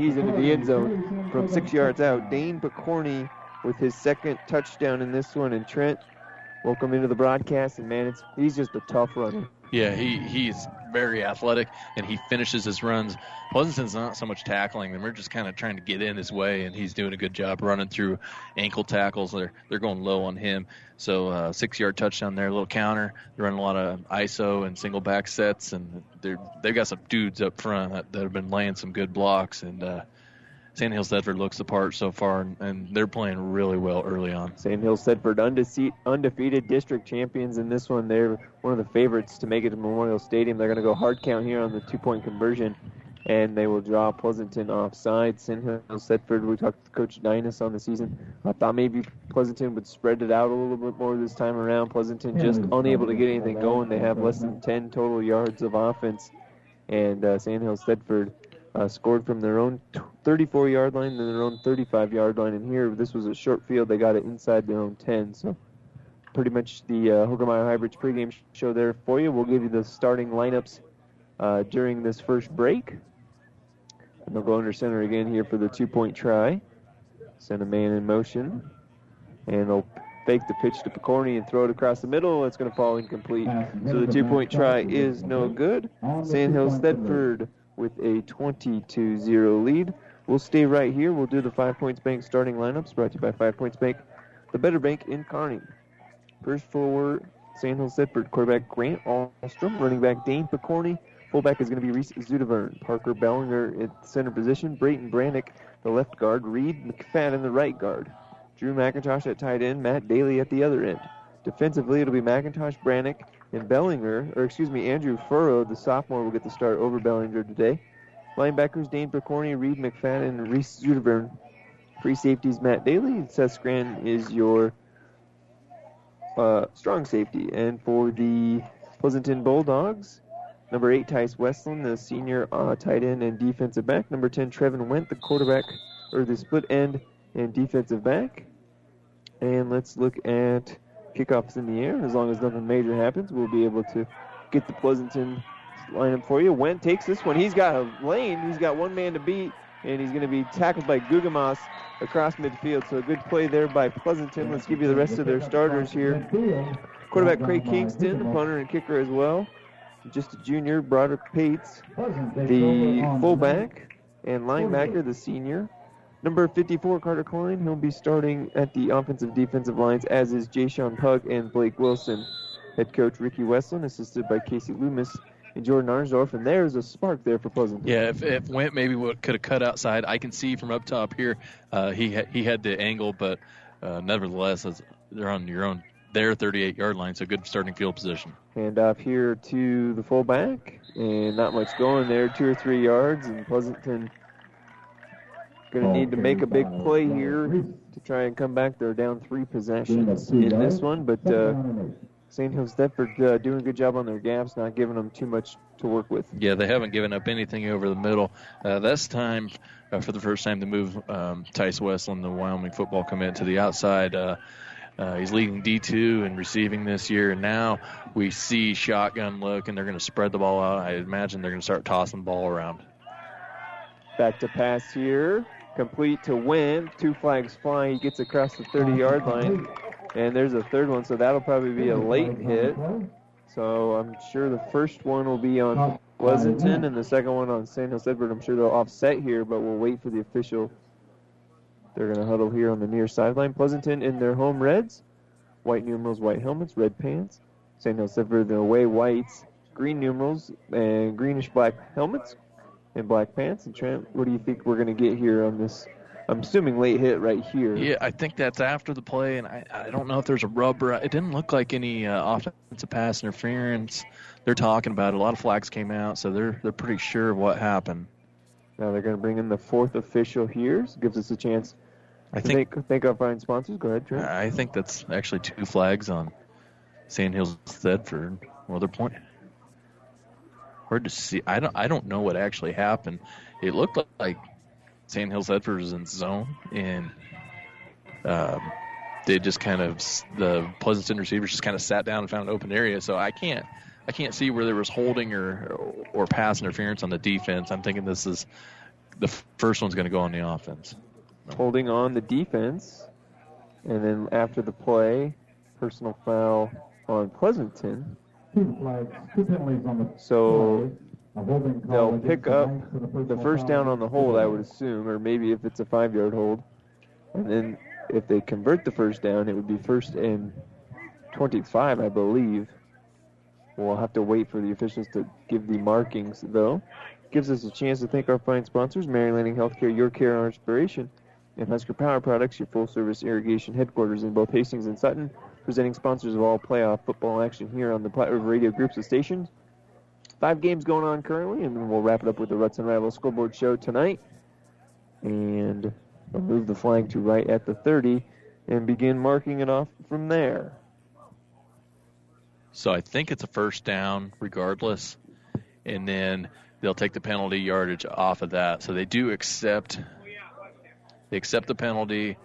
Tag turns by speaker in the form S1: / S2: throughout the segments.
S1: he's into the end zone from six yards out. Dane Picorni with his second touchdown in this one, and Trent, welcome into the broadcast. And man, it's he's just a tough runner.
S2: Yeah, he he's very athletic and he finishes his runs. Pleasanton's not so much tackling them; we're just kind of trying to get in his way, and he's doing a good job running through ankle tackles. They're they're going low on him. So uh, six yard touchdown there, a little counter. They're running a lot of ISO and single back sets, and they're they've got some dudes up front that, that have been laying some good blocks and. Uh, Sandhill Thedford looks the part so far, and, and they're playing really well early on.
S1: Sandhill Thedford undefe- undefeated district champions in this one. They're one of the favorites to make it to Memorial Stadium. They're going to go hard count here on the two point conversion, and they will draw Pleasanton offside. Sandhill Thedford, we talked to Coach Dynas on the season. I thought maybe Pleasanton would spread it out a little bit more this time around. Pleasanton just unable to get anything going. They have less than 10 total yards of offense, and uh, Sandhill Thedford uh, scored from their own 34 yard line and their own 35 yard line. And here, this was a short field. They got it inside their own 10. So, pretty much the uh, Hoegemeyer Hybrids pregame show there for you. We'll give you the starting lineups uh, during this first break. And they'll go under center again here for the two point try. Send a man in motion. And they'll fake the pitch to Picorni and throw it across the middle. It's going to fall incomplete. So the two point try is no good. Sandhill Thedford with a 22 0 lead. We'll stay right here. We'll do the Five Points Bank starting lineups brought to you by Five Points Bank, the better bank in Kearney. First forward, Sandhill Thedford. Quarterback Grant Alstrom. Running back Dane Picorni. Fullback is going to be Reese Zudevern. Parker Bellinger at center position. Brayton Brannick, the left guard. Reed McFadden, the right guard. Drew McIntosh at tight end. Matt Daly at the other end. Defensively, it'll be McIntosh, Brannick, and Bellinger, or excuse me, Andrew Furrow, the sophomore, will get the start over Bellinger today. Linebackers Dane Picorni, Reed McFadden, and Reese Zuderburn. Free safeties Matt Daly. and Seth Scran is your uh, strong safety. And for the Pleasanton Bulldogs, number 8, Tice Westland, the senior uh, tight end and defensive back. Number 10, Trevin Went, the quarterback, or the split end and defensive back. And let's look at kickoffs in the air. As long as nothing major happens, we'll be able to get the Pleasanton lineup for you. Went takes this one. He's got a lane. He's got one man to beat, and he's going to be tackled by Gugamas across midfield. So a good play there by Pleasanton. Let's give you the rest of their starters here. Quarterback Craig Kingston, the punter and kicker as well. Just a junior, Broderick Pates, the fullback and linebacker, the senior. Number 54, Carter Klein. He'll be starting at the offensive defensive lines, as is Jay Sean Pug and Blake Wilson. Head coach Ricky Westland, assisted by Casey Loomis and Jordan Arnsdorf. And there's a spark there for Pleasant.
S2: Yeah, if, if Went maybe could have cut outside, I can see from up top here, uh, he ha- he had the angle, but uh, nevertheless, they're on your own their 38 yard line, so good starting field position.
S1: Hand off here to the fullback, and not much going there, two or three yards, and Pleasanton Going to need to make a big play here to try and come back. They're down three possessions in this one, but uh, Sandhill Thedford uh, doing a good job on their gaps, not giving them too much to work with.
S2: Yeah, they haven't given up anything over the middle. Uh, this time, uh, for the first time, to move um, Tice Westland, the Wyoming football commit, to the outside. Uh, uh, he's leading D2 and receiving this year, and now we see shotgun look, and they're going to spread the ball out. I imagine they're going to start tossing the ball around.
S1: Back to pass here complete to win. Two flags flying. He gets across the 30 yard line. And there's a third one, so that'll probably be a late hit. So I'm sure the first one will be on Pleasanton and the second one on Sandhill Thedford. I'm sure they'll offset here, but we'll wait for the official. They're going to huddle here on the near sideline. Pleasanton in their home reds. White numerals, white helmets, red pants. Sandhill Thedford, the away whites. Green numerals and greenish black helmets, and black pants. And Trent, what do you think we're going to get here on this? I'm assuming late hit right here.
S2: Yeah, I think that's after the play, and I, I don't know if there's a rubber. It didn't look like any uh, offensive pass interference. They're talking about it. a lot of flags came out, so they're they're pretty sure of what happened.
S1: Now they're going to bring in the fourth official here. So gives us a chance. I think think, think our fine sponsors. Go ahead, Trent.
S2: I think that's actually two flags on Sandhills Thedford. Well, they're pointing hard to see. I don't I don't know what actually happened. It looked like Sandhills Thedford was in zone and um, they just kind of the Pleasanton receivers just kind of sat down and found an open area. So I can't I can't see where there was holding or or pass interference on the defense. I'm thinking this is the first one's going to go on the offense.
S1: Holding on the defense, and then after the play, personal foul on Pleasanton.
S3: Two flags, two penalties on the
S1: So
S3: play. A holding call
S1: they'll pick up
S3: Knights for
S1: the first down on the hold, I would assume, or maybe if it's a five yard hold. And then if they convert the first down, it would be first and 25, I believe. We'll have to wait for the officials to give the markings, though. Gives us a chance to thank our fine sponsors, Mary Lanning Healthcare, Your Care, Our Inspiration, and Husker Power Products, your full service irrigation headquarters in both Hastings and Sutton, presenting sponsors of all playoff football action here on the Platte River Radio Groups of stations. Five games going on currently, and we'll wrap it up with the Ruts and Rivals scoreboard show tonight. And we'll move the flag to right at the 30 and begin marking it off from there.
S2: So I think it's a first down regardless, and then they'll take the penalty yardage off of that. So they do accept they accept the penalty.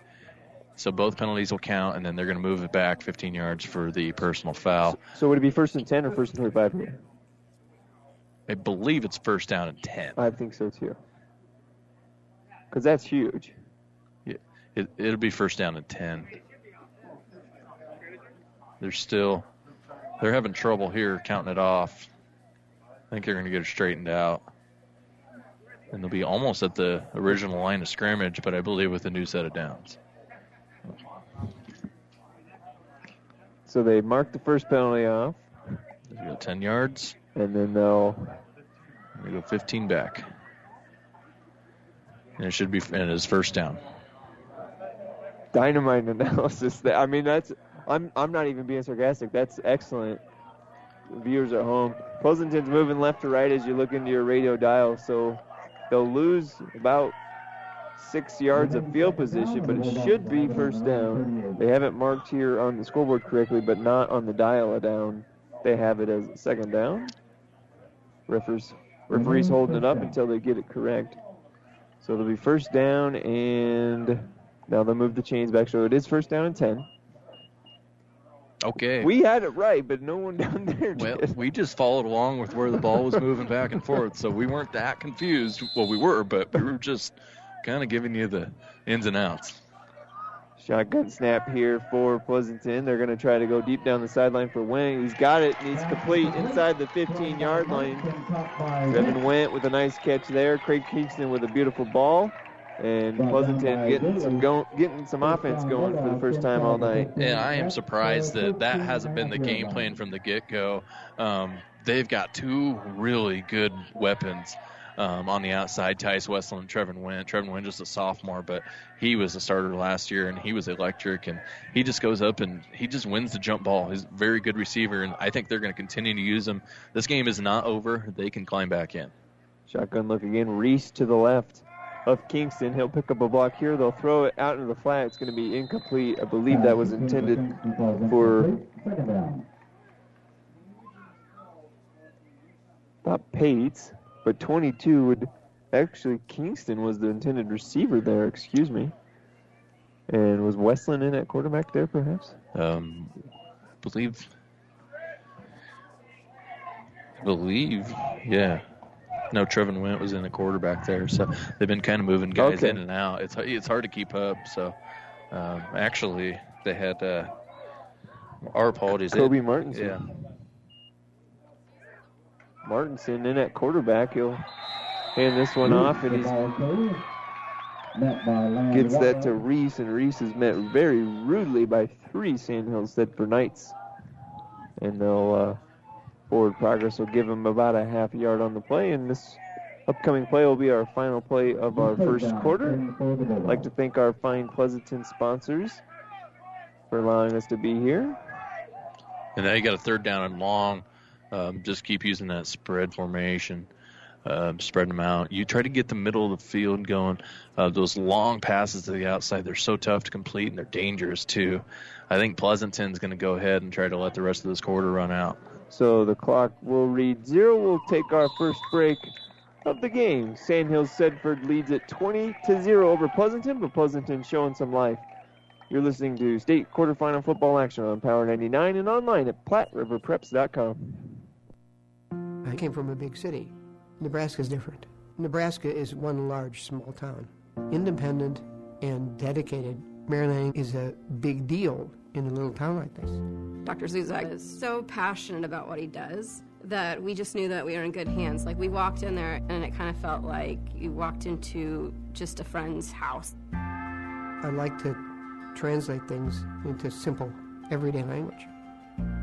S2: So both penalties will count, and then they're going to move it back 15 yards for the personal foul.
S1: So would it be first and 10 or first and 25 here?
S2: I believe it's first down and 10.
S1: I think so too. Because that's huge.
S2: Yeah, It, it'll be first down and 10. They're still they're having trouble here counting it off. I think they're going to get it straightened out. And they'll be almost at the original line of scrimmage, but I believe with a new set of downs.
S1: So they mark the first penalty off,
S2: They go 10 yards,
S1: and then they'll
S2: they go 15 back. And it should be and it is first down.
S1: dynamite analysis. That I mean, that's I'm I'm not even being sarcastic. That's excellent. Viewers at home, Pleasanton's moving left to right as you look into your radio dial, so they'll lose about six yards of field position, but it should be first down. They haven't marked here on the scoreboard correctly, but not on the dial a down. They have it as second down. Referees referees holding it up until they get it correct. So it'll be first down, and now they'll move the chains back. So it is first down and 10.
S2: Okay.
S1: We had it right, but no one down there
S2: well,
S1: did.
S2: we just followed along with where the ball was moving back and forth, so we weren't that confused. Well, we were, but we were just kind of giving you the ins and outs.
S1: Shotgun snap here for Pleasanton. They're going to try to go deep down the sideline for Went. He's got it, and he's complete inside the 15 yard line. Devin Went with a nice catch there. Craig Kingston with a beautiful ball. And Pleasanton getting some go- getting some offense going for the first time all night.
S2: And I am surprised that that hasn't been the game plan from the get go. Um, they've got two really good weapons um, on the outside Tice Westland and Trevin Wynn. Trevin Wynn just a sophomore, but he was a starter last year and he was electric. And he just goes up and he just wins the jump ball. He's a very good receiver, and I think they're going to continue to use him. This game is not over. They can climb back in.
S1: Shotgun look again. Reese to the left of Kingston. He'll pick up a block here. They'll throw it out into the flat. It's going to be incomplete. I believe that was intended for. Bob Pates, but 22 would actually Kingston was the intended receiver there. Excuse me. And was Westland in at quarterback there, perhaps?
S2: Um, I believe, I believe, yeah. No, Trevin Went was in the quarterback there, so they've been kind of moving guys
S1: Okay.
S2: in and out. It's it's hard to keep up. So, um, actually, they had uh, our apologies.
S1: Kobe Martinson.
S2: yeah,
S1: Martinson in at quarterback. He'll hand this one off, and he's
S3: Ball carrier. Met by Landry
S1: gets that to Reese, and Reese is met very rudely by three Sandhills Thedford Knights. And they'll uh, forward progress will give them about a half yard on the play, and this upcoming play will be our final play of our first quarter.
S3: carrying for the
S1: I'd like to thank our fine Pleasanton sponsors for allowing us to be here.
S2: and now you got a third down and long. Um, just keep using that spread formation, spreading them out. You try to get the middle of the field going. Uh, those long passes to the outside, they're so tough to complete and they're dangerous too. I think Pleasanton's going to go ahead and try to let the rest of this quarter run out.
S1: So the clock will read zero. We'll take our first break of the game. Sandhills Thedford leads at 20 to zero over Pleasanton, but Pleasanton showing some life. You're listening to state quarterfinal football action on Power 99 and online at PlatteRiverPreps.com.
S4: I came from a big city. Nebraska is different. Nebraska is one large small town, independent and dedicated. Mary Lanning is a big deal in a little town like this.
S5: Dr. Zuzak is so passionate about what he does that we just knew that we were in good hands. Like we walked in there and it kind of felt like you walked into just a friend's house.
S4: I like to translate things into simple, everyday language.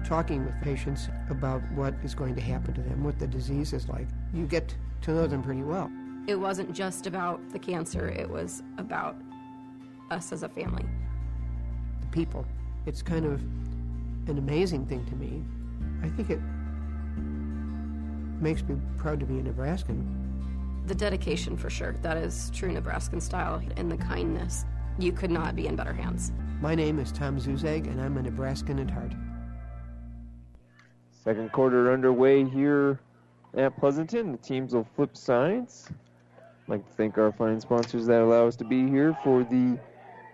S4: Talking with patients about what is going to happen to them, what the disease is like, you get to know them pretty well.
S5: It wasn't just about the cancer, it was about us as a family.
S4: The people. It's kind of an amazing thing to me. I think it makes me proud to be a Nebraskan.
S5: The dedication, for sure, that is true Nebraskan style, and the kindness. You could not be in better hands.
S4: My name is Tom Zuzag, and I'm a Nebraskan at heart.
S1: Second quarter underway here at Pleasanton. The teams will flip sides. I'd like to thank our fine sponsors that allow us to be here for the.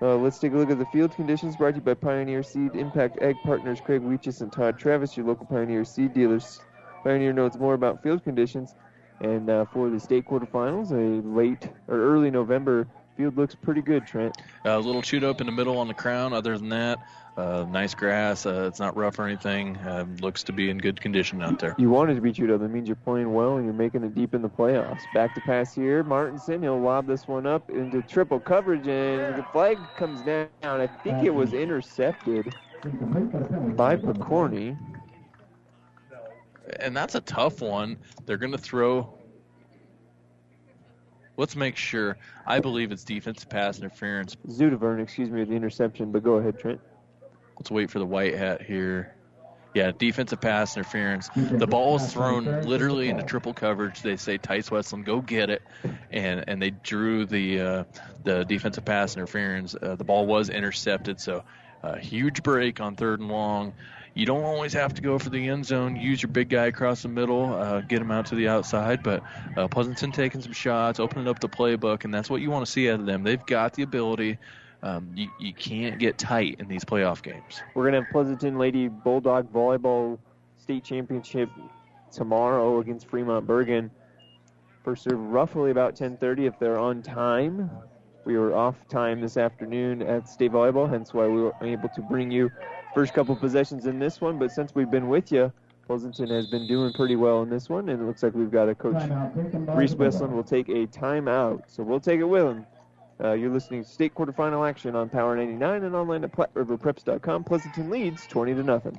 S1: Uh, let's take a look at the field conditions brought to you by Pioneer Seed Impact Ag Partners Craig Weeches and Todd Travis, your local Pioneer Seed dealers. Pioneer knows more about field conditions, and uh, for the state quarterfinals, a late or early November field looks pretty good. Trent,
S2: Uh, a little chewed up in the middle on the crown. Other than that, uh, nice grass. Uh, it's not rough or anything. Uh, looks to be in good condition out there.
S1: you wanted to beat up. That means you're playing well and you're making it deep in the playoffs. Back to pass here, Martinson. He'll lob this one up into triple coverage, and the flag comes down. I think it was intercepted by Picorni.
S2: And that's a tough one. They're going to throw. Let's make sure. I believe it's defensive pass interference.
S1: Zudavern, excuse me, the interception, but go ahead, Trent.
S2: Let's wait for the white hat here. Yeah, defensive pass interference. The ball is thrown literally into triple coverage. They say Tice Westland, go get it, and and they drew the uh, the defensive pass interference. Uh, the ball was intercepted, so uh, huge break on third and long. You don't always have to go for the end zone. Use your big guy across the middle, uh, get him out to the outside. But uh, Pleasanton taking some shots, opening up the playbook, and that's what you want to see out of them. They've got the ability. Um, you, you can't get tight in these playoff games.
S1: We're going to have Pleasanton Lady Bulldog Volleyball State Championship tomorrow against Fremont Bergan. First serve roughly about 10:30 if they're on time. We were off time this afternoon at State Volleyball, hence why we were able to bring you first couple possessions in this one. But since we've been with you, Pleasanton has been doing pretty well in this one, and it looks like we've got a coach. Reese Westland will take a timeout, so we'll take it with him. Uh, you're listening to state quarterfinal action on Power 99 and online at PlatteRiverPreps.com. Pleasanton leads 20 to nothing.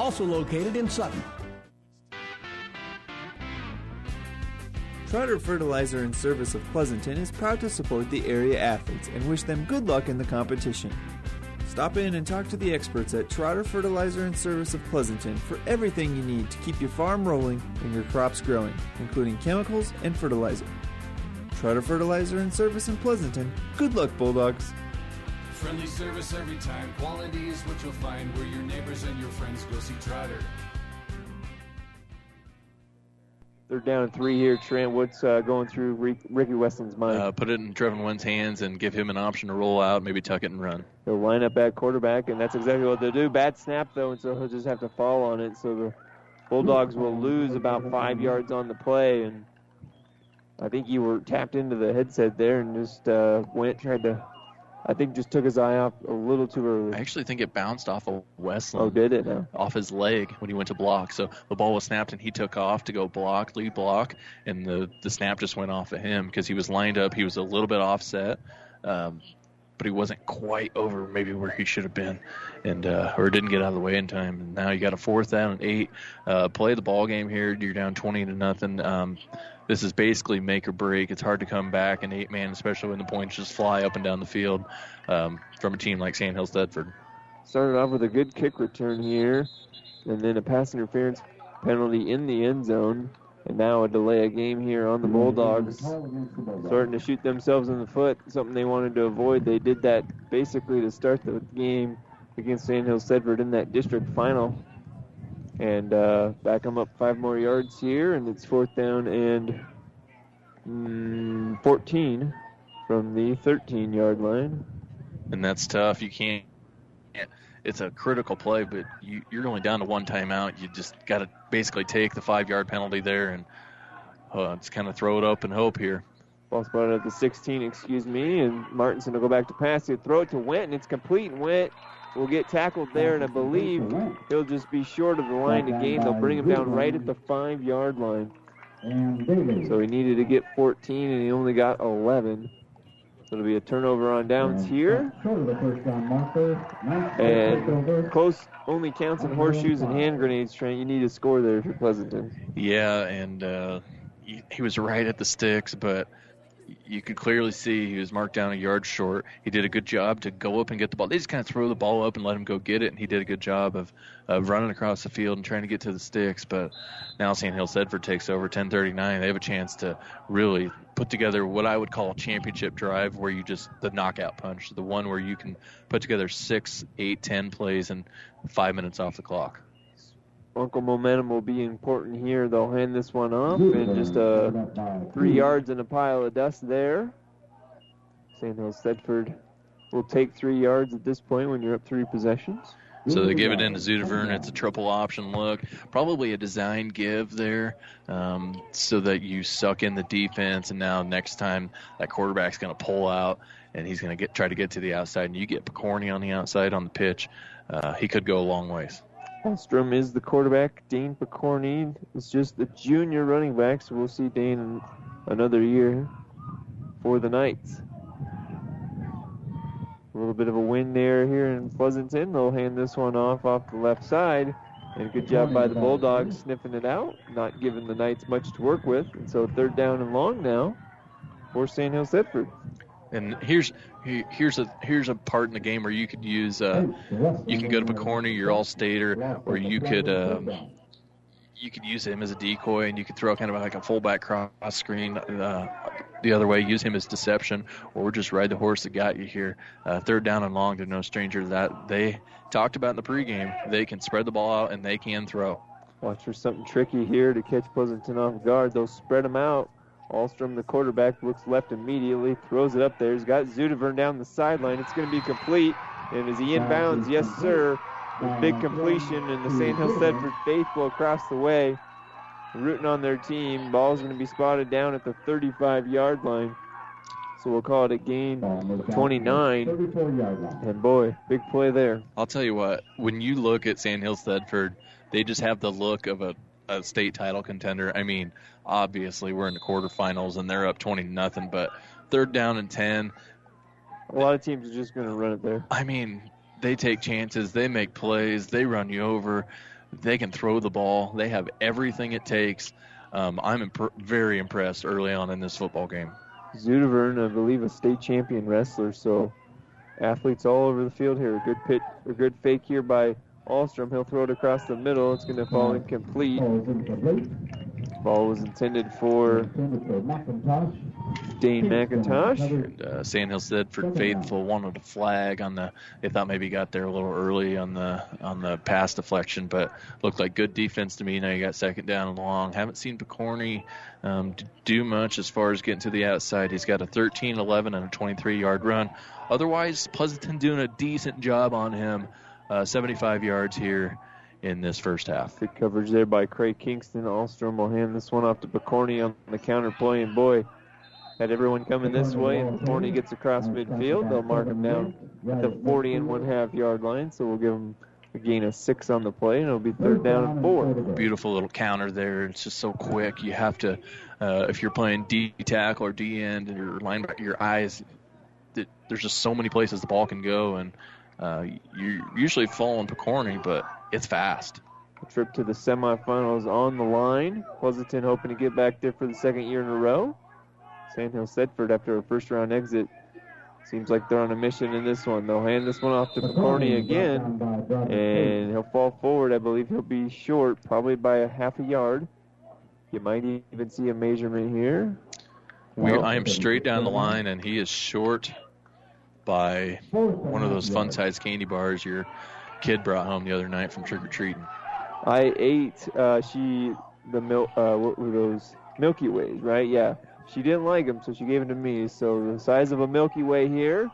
S6: also located in Sutton.
S7: Trotter Fertilizer and Service of Pleasanton is proud to support the area athletes and wish them good luck in the competition. Stop in and talk to the experts at Trotter Fertilizer and Service of Pleasanton for everything you need to keep your farm rolling and your crops growing, including chemicals and fertilizer. Trotter Fertilizer and Service in Pleasanton. Good luck, Bulldogs.
S8: Friendly service every time. Quality is what you'll find where your neighbors and your friends go see Trotter.
S1: They're down three here. Trent, what's uh, going through Rick, Ricky Westland's mind?
S2: Uh, put it in Trevin Wynn's hands and give him an option to roll out, maybe tuck it and run.
S1: They'll line up at quarterback, and that's exactly what they'll do. Bad snap, though, and so he'll just have to fall on it. So the Bulldogs will lose about five yards on the play, and I think you were tapped into the headset there and just uh, went, tried to, I think just took his eye off a little too early.
S2: I actually think it bounced off of Westland.
S1: Oh, did it? Huh?
S2: Off his leg when he went to block. So the ball was snapped and he took off to go block, lead block, and the, the snap just went off of him because he was lined up. He was a little bit offset, um, but he wasn't quite over maybe where he should have been, and uh, or didn't get out of the way in time. And now you got a fourth down and eight. Uh, play the ball game here. You're down 20 to nothing. Um, this is basically make or break. It's hard to come back in eight man, especially when the points just fly up and down the field um, from a team like Sandhills Thedford.
S1: Started off with a good kick return here, and then a pass interference penalty in the end zone. And now a delay of game here on the Bulldogs. Starting to shoot themselves in the foot, something they wanted to avoid. They did that basically to start the game against Sandhills Thedford in that district final. And uh, back them up five more yards here, and it's fourth down and mm, 14 from the 13 yard line.
S2: and that's tough. You can't. It's a critical play, but you, you're only down to one timeout. You just got to basically take the five yard penalty there and uh, just kind of throw it up and hope here.
S1: Ball spotted at the 16, excuse me, and Martinson will go back to pass. He'll throw it to Went, and it's complete. And Went will get tackled there, and I believe he'll just be short of the line to gain. They'll bring him down right at the five yard line. So he needed to get 14, and he only got 11. So it'll be a turnover on downs here.
S3: Short of the first down marker. Ninth
S1: And close only counts in horseshoes and hand grenades, Trent. You need to score there if you're Pleasanton.
S2: Yeah, and uh, he, he was right at the sticks, but you could clearly see he was marked down a yard short. He did a good job to go up and get the ball. They just kind of throw the ball up and let him go get it, and he did a good job of, of running across the field and trying to get to the sticks. But now Sandhill Thedford takes over 10:39. They have a chance to really put together what I would call a championship drive, where you just the knockout punch, the one where you can put together six, eight, ten plays in five minutes off the clock.
S1: Uncle momentum will be important here. They'll hand this one off, and just uh, three yards in a pile of dust there. Sandhill Thedford will take three yards at this point when you're up three possessions.
S2: So they give it in to Zudavern. It's a triple option look. Probably a design give there um, so that you suck in the defense. And now next time that quarterback's going to pull out and he's going to get try to get to the outside. And you get Picorni on the outside on the pitch. Uh, he could go a long ways.
S1: Hallstrom is the quarterback. Dane Picorni is just the junior running back, so we'll see Dane another year for the Knights. A little bit of a wind there here in Pleasanton. They'll hand this one off off the left side. And good job by the Bulldogs sniffing it out, not giving the Knights much to work with. And so third down and long now for Sandhill Thedford.
S2: And here's he- here's a here's a part in the game where you could use uh, you can go to Picorni, your all stater, or you could um, you could use him as a decoy, and you could throw kind of like a fullback cross screen uh, the other way. Use him as deception, or just ride the horse that got you here. Uh, third down and long, they're no stranger to that. They talked about in the pregame. They can spread the ball out and they can throw.
S1: Watch for something tricky here to catch Pleasanton off guard. They'll spread them out. Allstrom, the quarterback, looks left immediately, throws it up there. He's got Zudavern down the sideline. It's going to be complete. And is he inbounds? Yes, sir. With big completion, and the St. Hill Sedford faithful across the way, rooting on their team. Ball's going to be spotted down at the 35 yard line. So we'll call it a gain 29.
S3: 34 yard line.
S1: And boy, big play there.
S2: I'll tell you what, when you look at Sand Hills Thedford, they just have the look of a, a state title contender. I mean, obviously we're in the quarterfinals and they're up 20 nothing, but third down and 10,
S1: A lot of teams are just going to run it there.
S2: I mean, they take chances, they make plays, they run you over, they can throw the ball, they have everything it takes. Um, I'm imp- very impressed early on in this football game.
S1: Zudavern, I believe, a state champion wrestler. So athletes all over the field here. A good pit, a good fake here by Allstrom. He'll throw it across the middle. It's going to fall incomplete.
S3: Ball is incomplete.
S1: Ball was intended for
S3: McIntosh.
S1: Dane McIntosh.
S2: And, uh, Sand Hill Thedford faithful wanted a flag on the. They thought maybe he got there a little early on the on the pass deflection, but looked like good defense to me. Now you got second down and long. Haven't seen Picorni um, do much as far as getting to the outside. He's got a 13, 11, and a 23 yard run. Otherwise, Pleasanton doing a decent job on him. Uh, 75 yards here in this first half.
S1: Good coverage there by Craig Kingston. Allstrom will hand this one off to Picorni on the counter play. And boy, had everyone coming this way, and Picorni gets across midfield. They'll mark him down at the 40 and one half yard line. So we'll give him a gain of six on the play, and it'll be third down and four.
S2: beautiful little counter there. It's just so quick. You have to, uh, if you're playing D tackle or D end, and your linebacker, your eyes, there's just so many places the ball can go, and uh, you usually fall on Picorni, but it's fast.
S1: A trip to the semifinals on the line. Pleasanton hoping to get back there for the second year in a row. Sandhill Thedford after a first round exit. Seems like they're on a mission in this one. They'll hand this one off to Picorni again, and he'll fall forward. I believe he'll be short, probably by a half a yard. You might even see a measurement here.
S2: We. I am straight down the line, and he is short by one of those fun-sized candy bars your kid brought home the other night from trick or treating.
S1: I ate. Uh, she the milk. Uh, what were those Milky Ways? Right? Yeah. She didn't like them, so she gave them to me. So the size of a Milky Way here.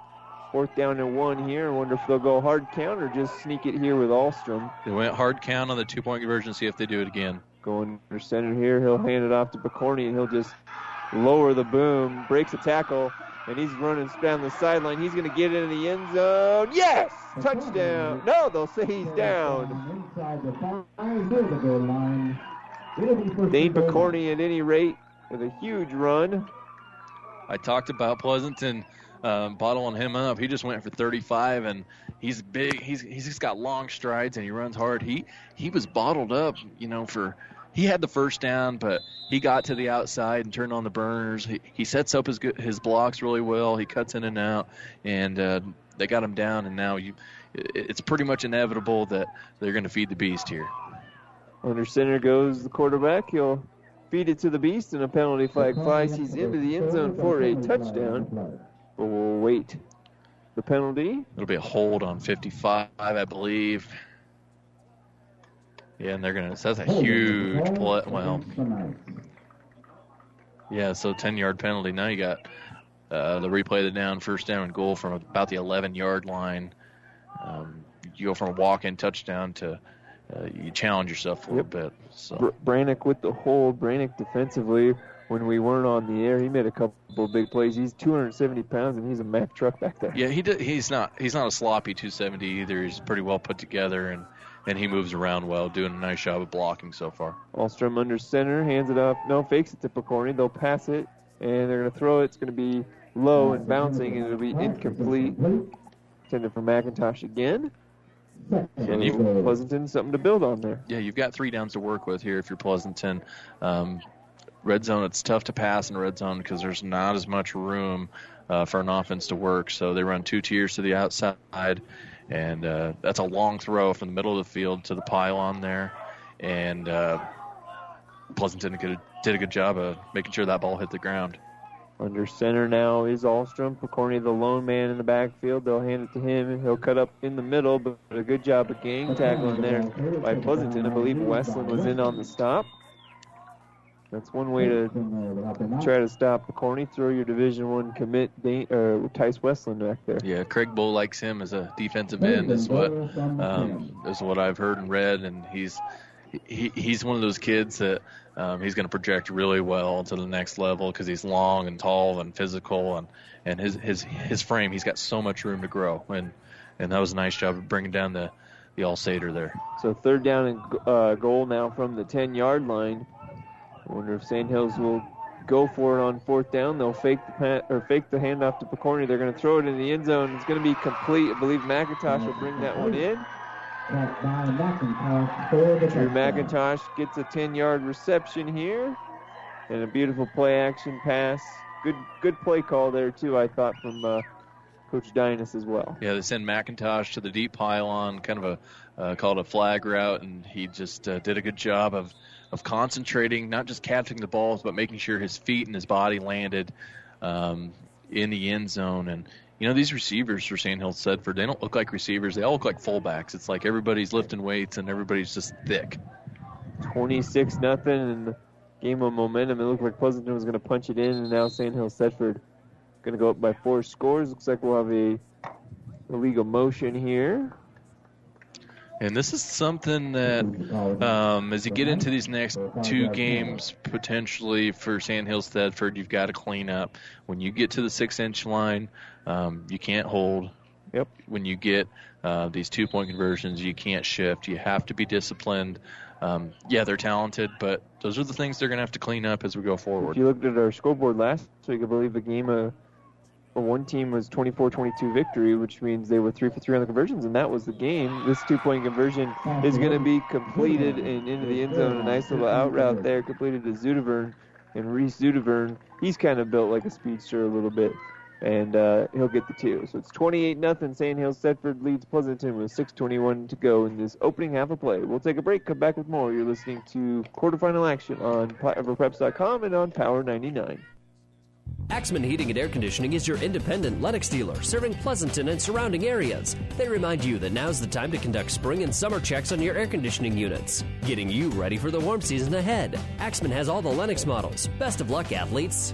S1: Fourth down and one here. I wonder if they'll go hard count or just sneak it here with Alstrom.
S2: They went hard count on the two-point conversion. See if they do it again.
S1: Going under center here. He'll hand it off to Picorni and he'll just lower the boom, breaks a tackle, and he's running down the sideline. He's going to get into the end zone. Yes! Touchdown. No, they'll say he's down.
S3: Inside the the goal line. It'll be first
S1: Dane
S3: and.
S1: Picorni at any rate with a huge run.
S2: I talked about Pleasanton um, bottling him up. He just went for 35, and he's big. He's he's just got long strides, and he runs hard. He he was bottled up, you know, for he had the first down, but he got to the outside and turned on the burners. He, he sets up his his blocks really well. He cuts in and out, and uh, they got him down. And now you, it's pretty much inevitable that they're going to feed the beast here.
S1: Under center goes the quarterback. He'll feed it to the beast, and a penalty flag flies. He's into the end zone for a touchdown. But we'll wait. The penalty.
S2: It'll be a hold on 55, I believe. Yeah, and they're gonna. So that's a huge play. Well, yeah. So 10 yard penalty. Now you got uh, the replay of the down, first down and goal from about the 11 yard line. Um, you go from a walk in touchdown to uh, you challenge yourself a little bit. So
S1: Br- Brannick with the hold. Brannick defensively, when we weren't on the air, he made a couple of big plays. He's 270 pounds, and he's a Mack truck back there.
S2: yeah, he did, he's not he's not a sloppy 270 either. He's pretty well put together and and he moves around well, doing a nice job of blocking so far.
S1: Allstrom under center, hands it up. No, fakes it to Picorni. They'll pass it, and they're going to throw it. It's going to be low and bouncing, and it'll be incomplete. Intended for McIntosh again.
S2: And you-
S1: Pleasanton, something to build on there.
S2: Yeah, you've got three downs to work with here if you're Pleasanton. Um, red zone, it's tough to pass in red zone because there's not as much room uh, for an offense to work. So they run two tiers to the outside, and uh, that's a long throw from the middle of the field to the pylon there. And uh, Pleasanton did, did a good job of making sure that ball hit the ground.
S1: Under center now is Allstrom. Picorni, the lone man in the backfield. They'll hand it to him, he'll cut up in the middle, but a good job of gang tackling there by Pleasanton. I believe Westland was in on the stop. That's one way to try to stop Picorni. Throw your Division One commit uh, Tice Westland back there.
S2: Yeah, Craig Bohl likes him as a defensive end. Is what um, is what I've heard and read, and he's he, he's one of those kids that um, he's going to project really well to the next level because he's long and tall and physical, and and his his his frame. He's got so much room to grow, and and that was a nice job of bringing down the the All Sater there.
S1: So third down and uh, goal now from the 10 yard line. Wonder if Sandhills will go for it on fourth down. They'll fake the pat, or fake the handoff to Picorni. They're going to throw it in the end zone. It's going to be complete. I believe McIntosh will bring that one in. Drew. McIntosh gets a 10 yard reception here. And a beautiful play action pass. Good good play call there, too, I thought, from uh, Coach Dynas as well.
S2: Yeah, they send McIntosh to the deep pylon, kind of a uh, called a flag route, and he just uh, did a good job of of concentrating, not just catching the balls, but making sure his feet and his body landed um, in the end zone. And you know, these receivers for Sandhill Thedford, they don't look like receivers; they all look like fullbacks. It's like everybody's lifting weights and everybody's just thick.
S1: 26 nothing and game of momentum. It looked like Pleasanton was going to punch it in, and now Sandhill Thedford going to go up by four scores. Looks like we'll have a illegal motion here.
S2: And this is something that, um, as you get into these next two games, potentially for Sandhills Thedford, you've got to clean up. When you get to the six-inch line, um, you can't hold.
S1: Yep.
S2: When you get uh, these two-point conversions, you can't shift. You have to be disciplined. Um, yeah, they're talented, but those are the things they're going to have to clean up as we go forward.
S1: If you looked at our scoreboard last week, I believe the game of one team was 24-22 victory, which means they were three for three on the conversions, and that was the game. This two-point conversion is going to be completed and into the end zone. A nice little out route there, completed to Zudavern and Reese Zudavern. He's kind of built like a speedster a little bit. and uh, he'll get the two. So it's 28 nothing. Sandhills Thedford leads Pleasanton with 6:21 to go in this opening half of play. We'll take a break. Come back with more. You're listening to quarterfinal action on PlatteRiverPreps.com and on Power 99.
S9: Axman Heating and Air Conditioning is your independent Lennox dealer, serving Pleasanton and surrounding areas. They remind you that now's the time to conduct spring and summer checks on your air conditioning units, getting you ready for the warm season ahead. Axman has all the Lennox models. Best of luck, athletes.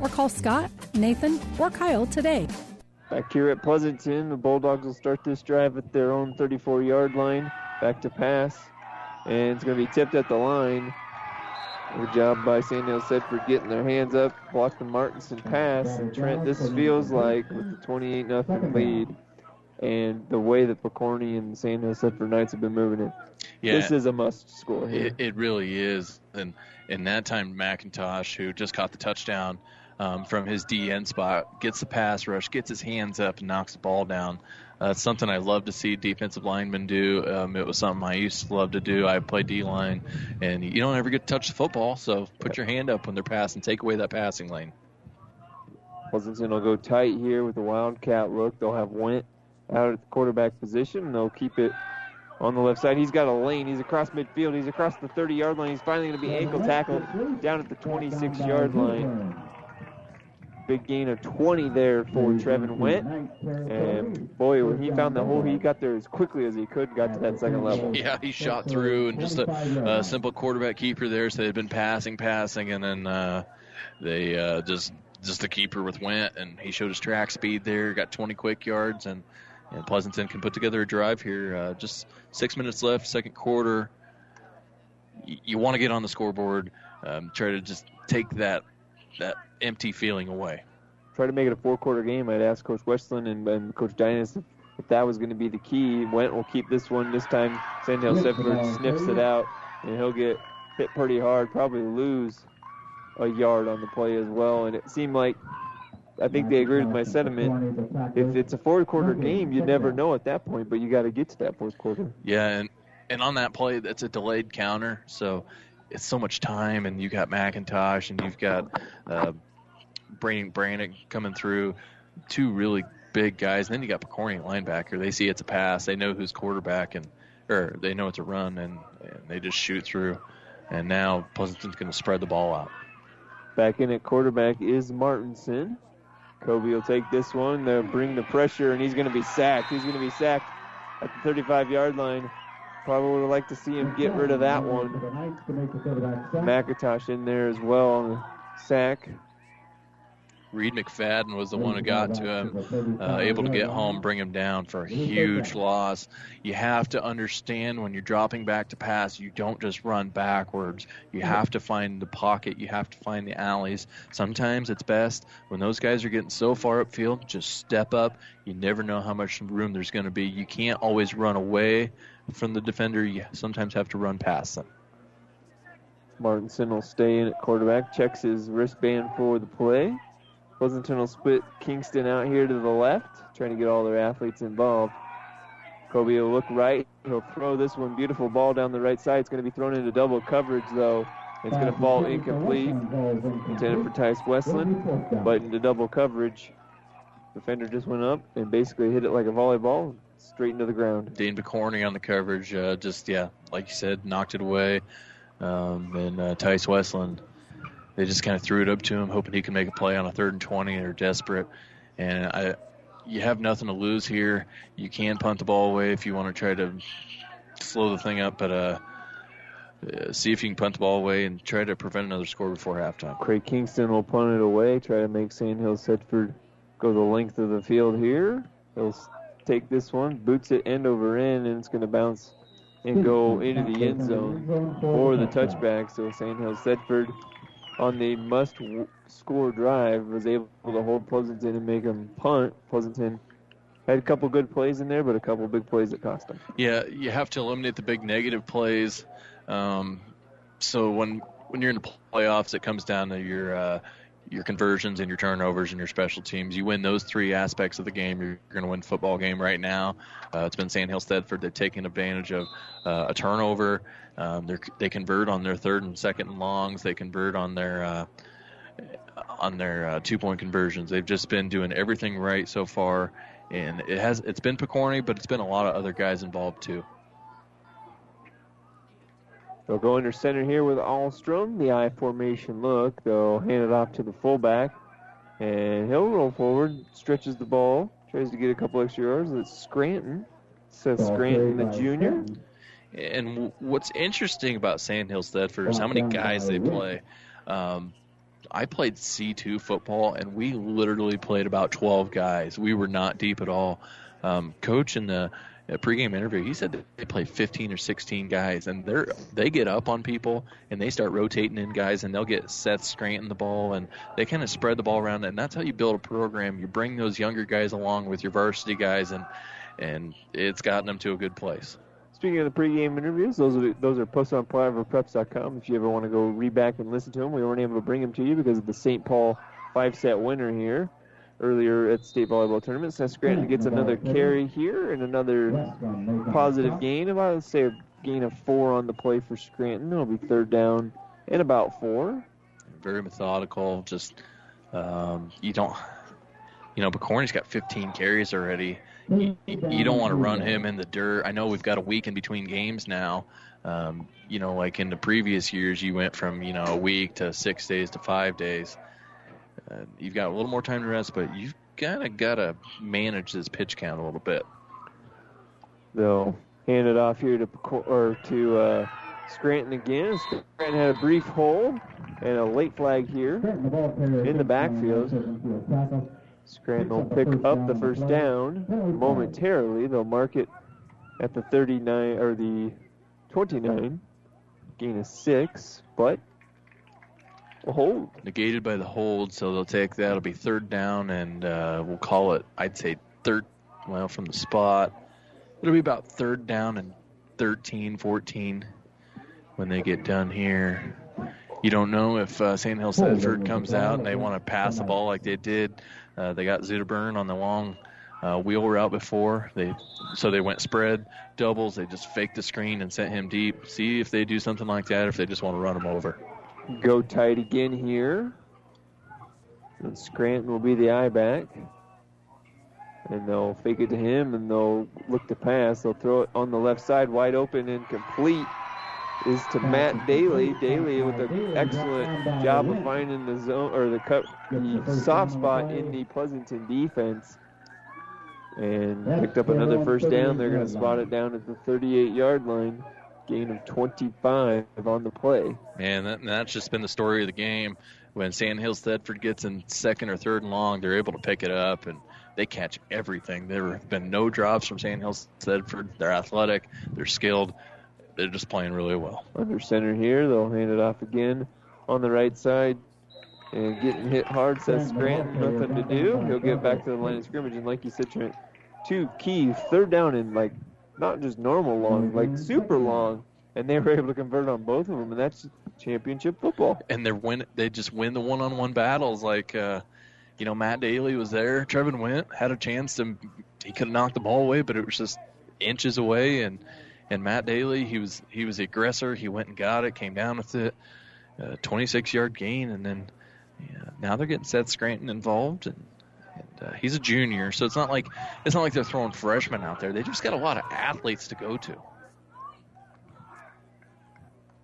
S10: or call Scott, Nathan, or Kyle today.
S1: Back here at Pleasanton, the Bulldogs will start this drive at their own 34 yard line. Back to pass. And it's going to be tipped at the line. Good job by Sandhill Thedford getting their hands up, block the Martinson pass. And Trent, this feels like with the 28 0 lead and the way that Pokorny and Sandhill Thedford Knights have been moving it.
S2: Yeah.
S1: This is a must score here.
S2: It, it really is. And in that time, McIntosh, who just caught the touchdown um, from his DN spot, gets the pass rush, gets his hands up, and knocks the ball down. Uh, it's something I love to see defensive linemen do. Um, it was something I used to love to do. I play D line, and you don't ever get to touch the football, so put your hand up when they're passing. Take away that passing lane.
S1: Pleasanton will go tight here with a wildcat look. They'll have Went out at the quarterback position, and they'll keep it on the left side. He's got a lane. He's across midfield. He's across the 30 yard line. He's finally going to be ankle tackled down at the 26 yard line. Big gain of 20 there for Trevin Went. And boy, when he found the hole, he got there as quickly as he could, got to that second level.
S2: Yeah, he shot through and just a, a simple quarterback keeper there. So they'd been passing, passing, and then uh, they uh, just just the keeper with Went, and he showed his track speed there. Got 20 quick yards, and, and Pleasanton can put together a drive here. Uh, just six minutes left, second quarter. Y- you want to get on the scoreboard, um, try to just take that that empty feeling away.
S1: Try to make it a four quarter game. I'd ask Coach Westland and, and Coach Dynas if, if that was going to be the key. Went will keep this one. This time, Sandhill Thedford sniffs it out, and he'll get hit pretty hard, probably lose a yard on the play as well. And it seemed like I think they agreed with my sentiment. If it's a fourth quarter game, you never know at that point, but you got to get to that fourth quarter.
S2: Yeah, and and on that play, that's a delayed counter, so it's so much time, and you got McIntosh, and you've got uh, Brandon Brannick coming through, two really big guys, and then you got Pokorny linebacker. They see it's a pass, they know who's quarterback, and or they know it's a run, and, and they just shoot through. And now Pleasanton's going to spread the ball out.
S1: Back in at quarterback is Martinson. Kobe will take this one. They'll bring the pressure, and he's going to be sacked. He's going to be sacked at the 35 yard line. Probably would have liked to see him get rid of that one. McIntosh in there as well on the sack.
S2: Reed McFadden was the one who got to him, uh, able to get home, bring him down for a huge loss. You have to understand when you're dropping back to pass, you don't just run backwards. You have to find the pocket, you have to find the alleys. Sometimes it's best when those guys are getting so far upfield, just step up. You never know how much room there's going to be. You can't always run away from the defender, you sometimes have to run past them.
S1: Martinson will stay in at quarterback, checks his wristband for the play. Pleasanton will split Kingston out here to the left, trying to get all their athletes involved. Kobe will look right. He'll throw this one beautiful ball down the right side. It's going to be thrown into double coverage, though. It's going to fall incomplete. Intended for Tice Westland, but into double coverage. Defender just went up and basically hit it like a volleyball, straight into the ground.
S2: Dean Pokorny on the coverage, uh, just, yeah, like you said, knocked it away. Um, and uh, Tice Westland they just kind of threw it up to him, hoping he could make a play on a third and 20. They're desperate, and I, you have nothing to lose here. You can punt the ball away if you want to try to slow the thing up, but uh, uh, see if you can punt the ball away and try to prevent another score before halftime.
S1: Craig Kingston will punt it away, try to make Sandhill Thedford go the length of the field here. He'll take this one, boots it end over end, and it's going to bounce and go into the end zone or the touchback. So Sandhill Thedford on the must score drive was able to hold Pleasanton and make him punt. Pleasanton had a couple good plays in there, but a couple big plays that cost them.
S2: Yeah, you have to eliminate the big negative plays. Um, so when when you're in the playoffs, it comes down to your uh, your conversions and your turnovers and your special teams. You win those three aspects of the game, you're, going to win football game right now. Uh, it's been Sandhill Thedford. They've taken advantage of uh, a turnover. Um, they they convert on their third and second and longs. They convert on their uh, on their uh, two point conversions. They've just been doing everything right so far, and it has it's been Picorni, but it's been a lot of other guys involved too.
S1: They'll go under center here with Alstrom. The I formation look. They'll hand it off to the fullback. And he'll roll forward, stretches the ball, tries to get a couple extra yards. It's Scranton. Seth Scranton, the junior.
S2: And what's interesting about Sandhills Thedford is how many guys they play. Um, I played C2 football, and we literally played about 12 guys. We were not deep at all. Um, coach in the uh, pregame interview, he said that they play 15 or 16 guys, and they're they get up on people and they start rotating in guys, and they'll get Seth Scranton the ball, and they kind of spread the ball around, and that's how you build a program. You bring those younger guys along with your varsity guys, and and it's gotten them to a good place.
S1: Speaking of the pregame interviews, those are those are posted on PlywoodPreps.com. If you ever want to go read back and listen to them, we weren't able to bring them to you because of the St. Paul five-set winner here earlier at state volleyball tournament. Seth Scranton gets another carry here and another positive gain. About let's say a gain of four on the play for Scranton. It'll be third down and about four.
S2: very methodical. Just um, you don't, you know, Picorni's got 15 carries already. You, you don't want to run him in the dirt. I know we've got a week in between games now. Um, you know, like in the previous years, you went from you know a week to six days to five days. You've got a little more time to rest, but you've kind of got to manage this pitch count a little bit.
S1: They'll hand it off here to or to uh, Scranton again. Scranton had a brief hole and a late flag here in the backfield. Scranton will pick up the first down momentarily. They'll mark it at the 39 or the 29. Gain of six, but a hold.
S2: Negated by the hold, so they'll take that. It'll be third down, and uh, we'll call it. I'd say third. Well, from the spot, it'll be about third down and 13, 14 when they get done here. You don't know if uh, Sandhill Thedford comes out and they want to pass the ball like they did. Uh, they got Zutavern on the long uh, wheel route before. They so they went spread doubles. They just faked the screen and sent him deep. See if they do something like that. Or if they just want to run him over.
S1: Go tight again here. And Scranton will be the eye back. And they'll fake it to him and they'll look to pass. They'll throw it on the left side wide open and complete is to Matt Daly. Daly with an excellent job of finding the zone or the cut the soft spot in the Pleasanton defense. And picked up another first down. They're going to spot it down at the 38 yard line. Gain of 25 on the play.
S2: Man, that, that's just been the story of the game. When Sandhills Thedford gets in second or third and long, they're able to pick it up and they catch everything. There have been no drops from Sandhills Thedford. They're athletic, they're skilled, they're just playing really well.
S1: Under center here, they'll hand it off again on the right side. And getting hit hard, Seth Grant. nothing to do. He'll get back to the line of scrimmage. And like you said, Trent, two key, third down and like not just normal long, like super long. And they were able to convert on both of them, and that's championship football.
S2: And they're win. They just win the one-on-one battles. Like, uh, you know, Matt Daly was there. Trevin Went had a chance to. He could have knocked the ball away, but it was just inches away. And and Matt Daly, he was he was the aggressor. He went and got it, came down with it, uh, 26-yard gain, and then yeah, now they're getting Seth Scranton involved, and, and uh, he's a junior, so it's not like it's not like they're throwing freshmen out there. They just got a lot of athletes to go to.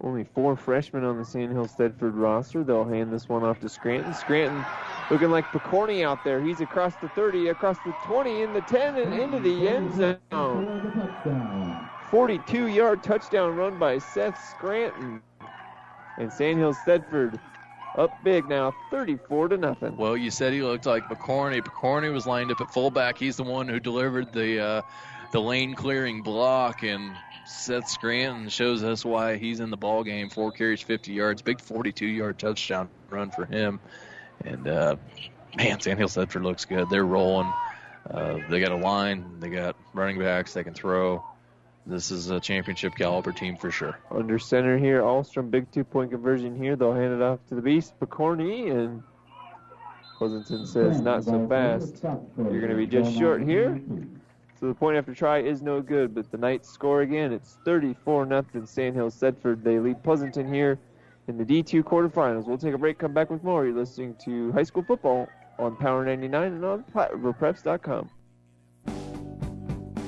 S1: only four freshmen on the Sandhill Thedford roster. They'll hand this one off to Scranton. Scranton looking like Picorni out there. He's across the 30, across the 20, in the 10, and into the end zone. 42 yard touchdown run by Seth Scranton. And Sandhill Thedford up big now, 34 to nothing.
S2: Well, you said he looked like Picorni. Picorni was lined up at fullback. He's the one who delivered the uh, the lane clearing block, and Seth Scranton shows us why he's in the ball game. Four carries, 50 yards, big 42 yard touchdown run for him. And uh, man, Sandhill Thedford looks good. They're rolling. Uh, they got a line. They got running backs. They can throw. This is a championship caliber team for sure.
S1: Under center here, Alstrom, big two point conversion here. They'll hand it off to the Beast, Picorni, and Pleasanton says, not so fast. You're going to be just short here. So the point after try is no good, but the Knights score again. It's 34 nothing. Sandhill Thedford. They lead Pleasanton here in the D2 quarterfinals. We'll take a break, come back with more. You're listening to high school football on Power 99 and on PlatteRiverPreps.com.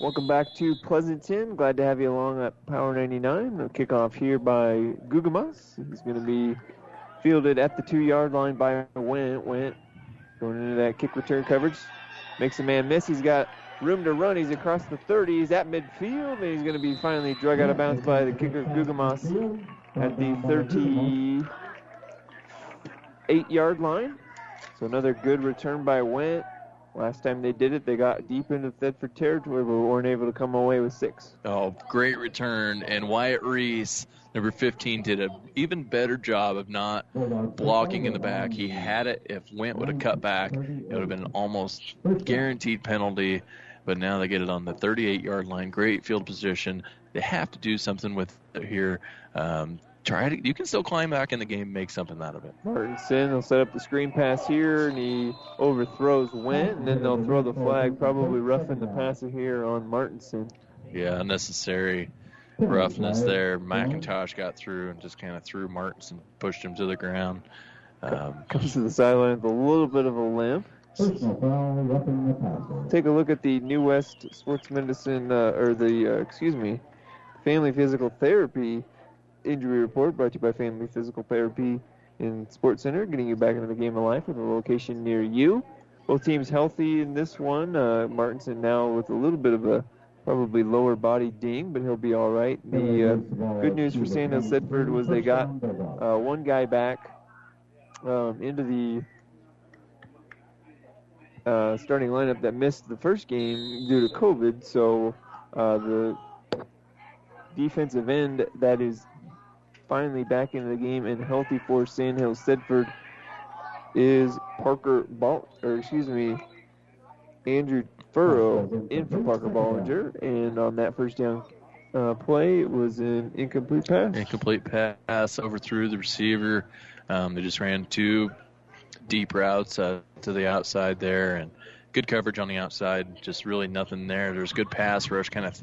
S1: Welcome back to Pleasanton. Glad to have you along at Power 99. A kickoff here by Gugamas. He's going to be fielded at the two yard line by Went. Went going into that kick return coverage. Makes a man miss. He's got room to run. He's across the 30. He's at midfield, and he's going to be finally drug out of bounds by the kicker Gugamas at the 38 yard line. So another good return by Went. Last time they did it, they got deep into Thedford territory, but weren't able to come away with six.
S2: Oh, great return. And Wyatt Reese, number 15, did an even better job of not blocking in the back. He had it. If Went would have cut back, it would have been almost guaranteed penalty. But now they get it on the 38 yard line. Great field position. They have to do something with it here. Um, try to. You can still climb back in the game, make something out of it.
S1: Martinson will set up the screen pass here, and he overthrows Went, and then they'll throw the flag, probably roughing the passer here on Martinson.
S2: Yeah, unnecessary roughness there. McIntosh got through and just kind of threw Martinson, pushed him to the ground. Um,
S1: Comes to the sideline with a little bit of a limp. Take a look at the New West Sports Medicine, uh, or the, uh, excuse me, Family Physical Therapy injury report brought to you by Family Physical Therapy in Sports Center, getting you back into the game of life with a location near you. Both teams healthy in this one. Uh, Martinson now with a little bit of a probably lower body ding, but he'll be all right. The uh, good news for Sandhill Thedford was they got uh, one guy back um, into the uh, starting lineup that missed the first game due to COVID. So uh, the defensive end that is finally back into the game and healthy for Sandhill Thedford is Parker Ball, or excuse me, Andrew Furrow in for Parker Bollinger, and on that first down uh, play, it was an incomplete pass.
S2: Incomplete pass overthrew the receiver. Um, they just ran two deep routes uh, to the outside there, and good coverage on the outside. Just really nothing there. There's good pass rush, kind of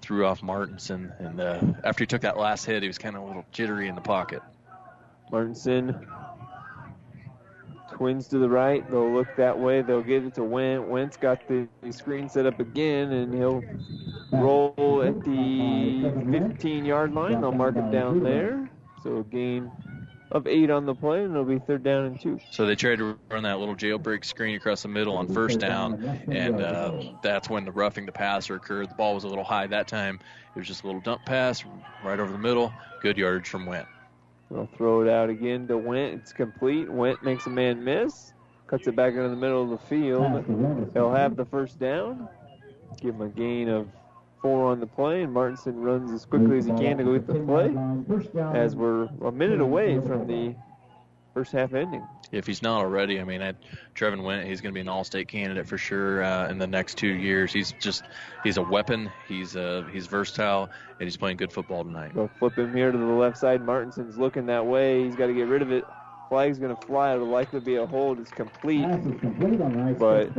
S2: threw off Martinson, and uh, after he took that last hit, he was kind of a little jittery in the pocket.
S1: Martinson twins to the right. They'll look that way. They'll get it to Went. Went's got the screen set up again, and he'll roll at the 15 yard line. They'll mark it down there. So gain of eight on the play, and it'll be third down and two.
S2: So they tried to run that little jailbreak screen across the middle on first down, and uh, that's when the roughing the passer occurred. The ball was a little high that time. It was just a little dump pass right over the middle. Good yardage from Went.
S1: They'll throw it out again to Went. It's complete. Went makes a man miss. Cuts it back into the middle of the field. He'll have the first down. Give him a gain of four on the play, and Martinson runs as quickly as he can to go get the play. As we're a minute away from the first half ending.
S2: If he's not already, I mean, at Trevin Went, he's going to be an All-State candidate for sure uh, in the next two years. He's just he's a weapon. He's uh, he's versatile, and he's playing good football tonight.
S1: Go flip him here to the left side. Martinson's looking that way. He's got to get rid of it. Flag's going to fly. It'll likely be a hold. It's complete. But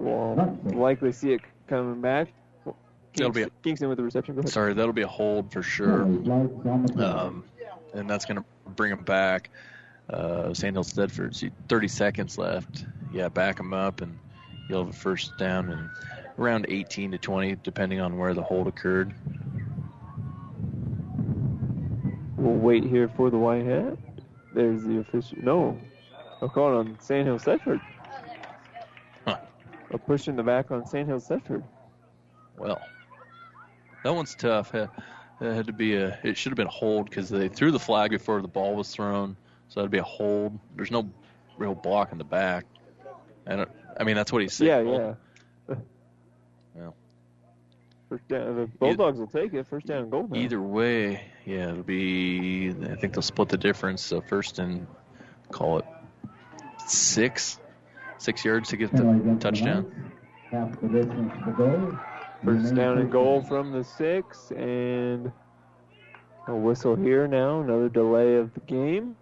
S1: we'll likely see it coming back.
S2: That'll be a-
S1: Kingston with the reception.
S2: Sorry, that'll be a hold for sure. Um, and that's going to bring him back. Uh, Sandhill Thedford, see, 30 seconds left. Yeah, back him up, and you'll have a first down and around 18 to 20, depending on where the hold occurred.
S1: We'll wait here for the white hat. There's the official. No, a call on Sandhill Thedford. A push in the back on Sandhill Thedford.
S2: Well, that one's tough. It had to be a. It should have been a hold because they threw the flag before the ball was thrown, so that'd be a hold. There's no real block in the back. I don't. I mean, that's what he said.
S1: Yeah, yeah.
S2: Well.
S1: First down. The Bulldogs will take it. First down and goal. now.
S2: Either way, yeah, it'll be. I think they'll split the difference. So first and call it six, six yards to get the touchdown.
S3: Half the distance to go.
S1: First down and goal from the six, and a whistle here now. Another delay of the game.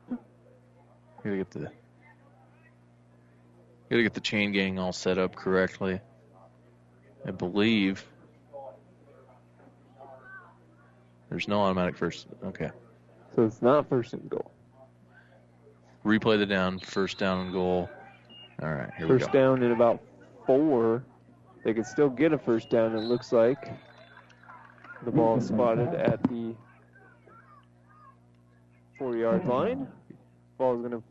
S2: Gotta get the. Gotta get the chain gang all set up correctly. I believe. There's no automatic first. Okay.
S1: So it's not first and goal.
S2: Replay the down. First down and goal. All right. Here
S1: First
S2: we go.
S1: down in about four. They could still get a first down. It looks like the ball is spotted at the four-yard line. Ball is going to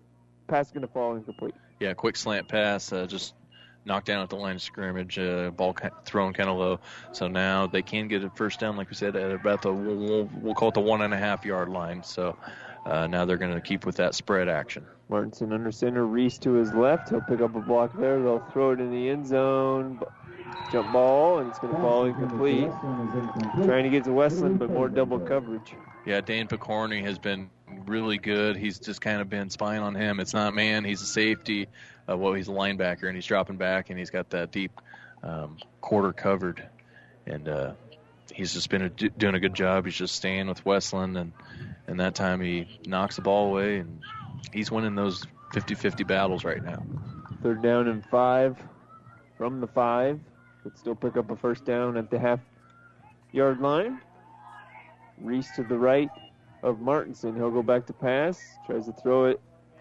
S1: pass is going to fall incomplete.
S2: Yeah, quick slant pass, uh, just knocked down at the line of scrimmage, uh, ball ki- thrown kind of low. So now they can get a first down, like we said, at about the we'll, we'll call it the one and a half yard line. So uh, now they're going to keep with that spread action.
S1: Martinson under center, Reese to his left. He'll pick up a block there. They'll throw it in the end zone. Jump ball, and it's going to fall incomplete. Trying to get to Westland, but more double coverage.
S2: Yeah, Dane Picorni has been really good. He's just kind of been spying on him. It's not man. He's a safety. Uh, well, he's a linebacker, and he's dropping back, and he's got that deep um, quarter covered, and uh, he's just been a, doing a good job. He's just staying with Westland, and and that time he knocks the ball away, and he's winning those 50-50 battles right now.
S1: Third down and five from the five. Could still pick up a first down at the half yard line. Reese to the right of Martinson. He'll go back to pass. Tries to throw it.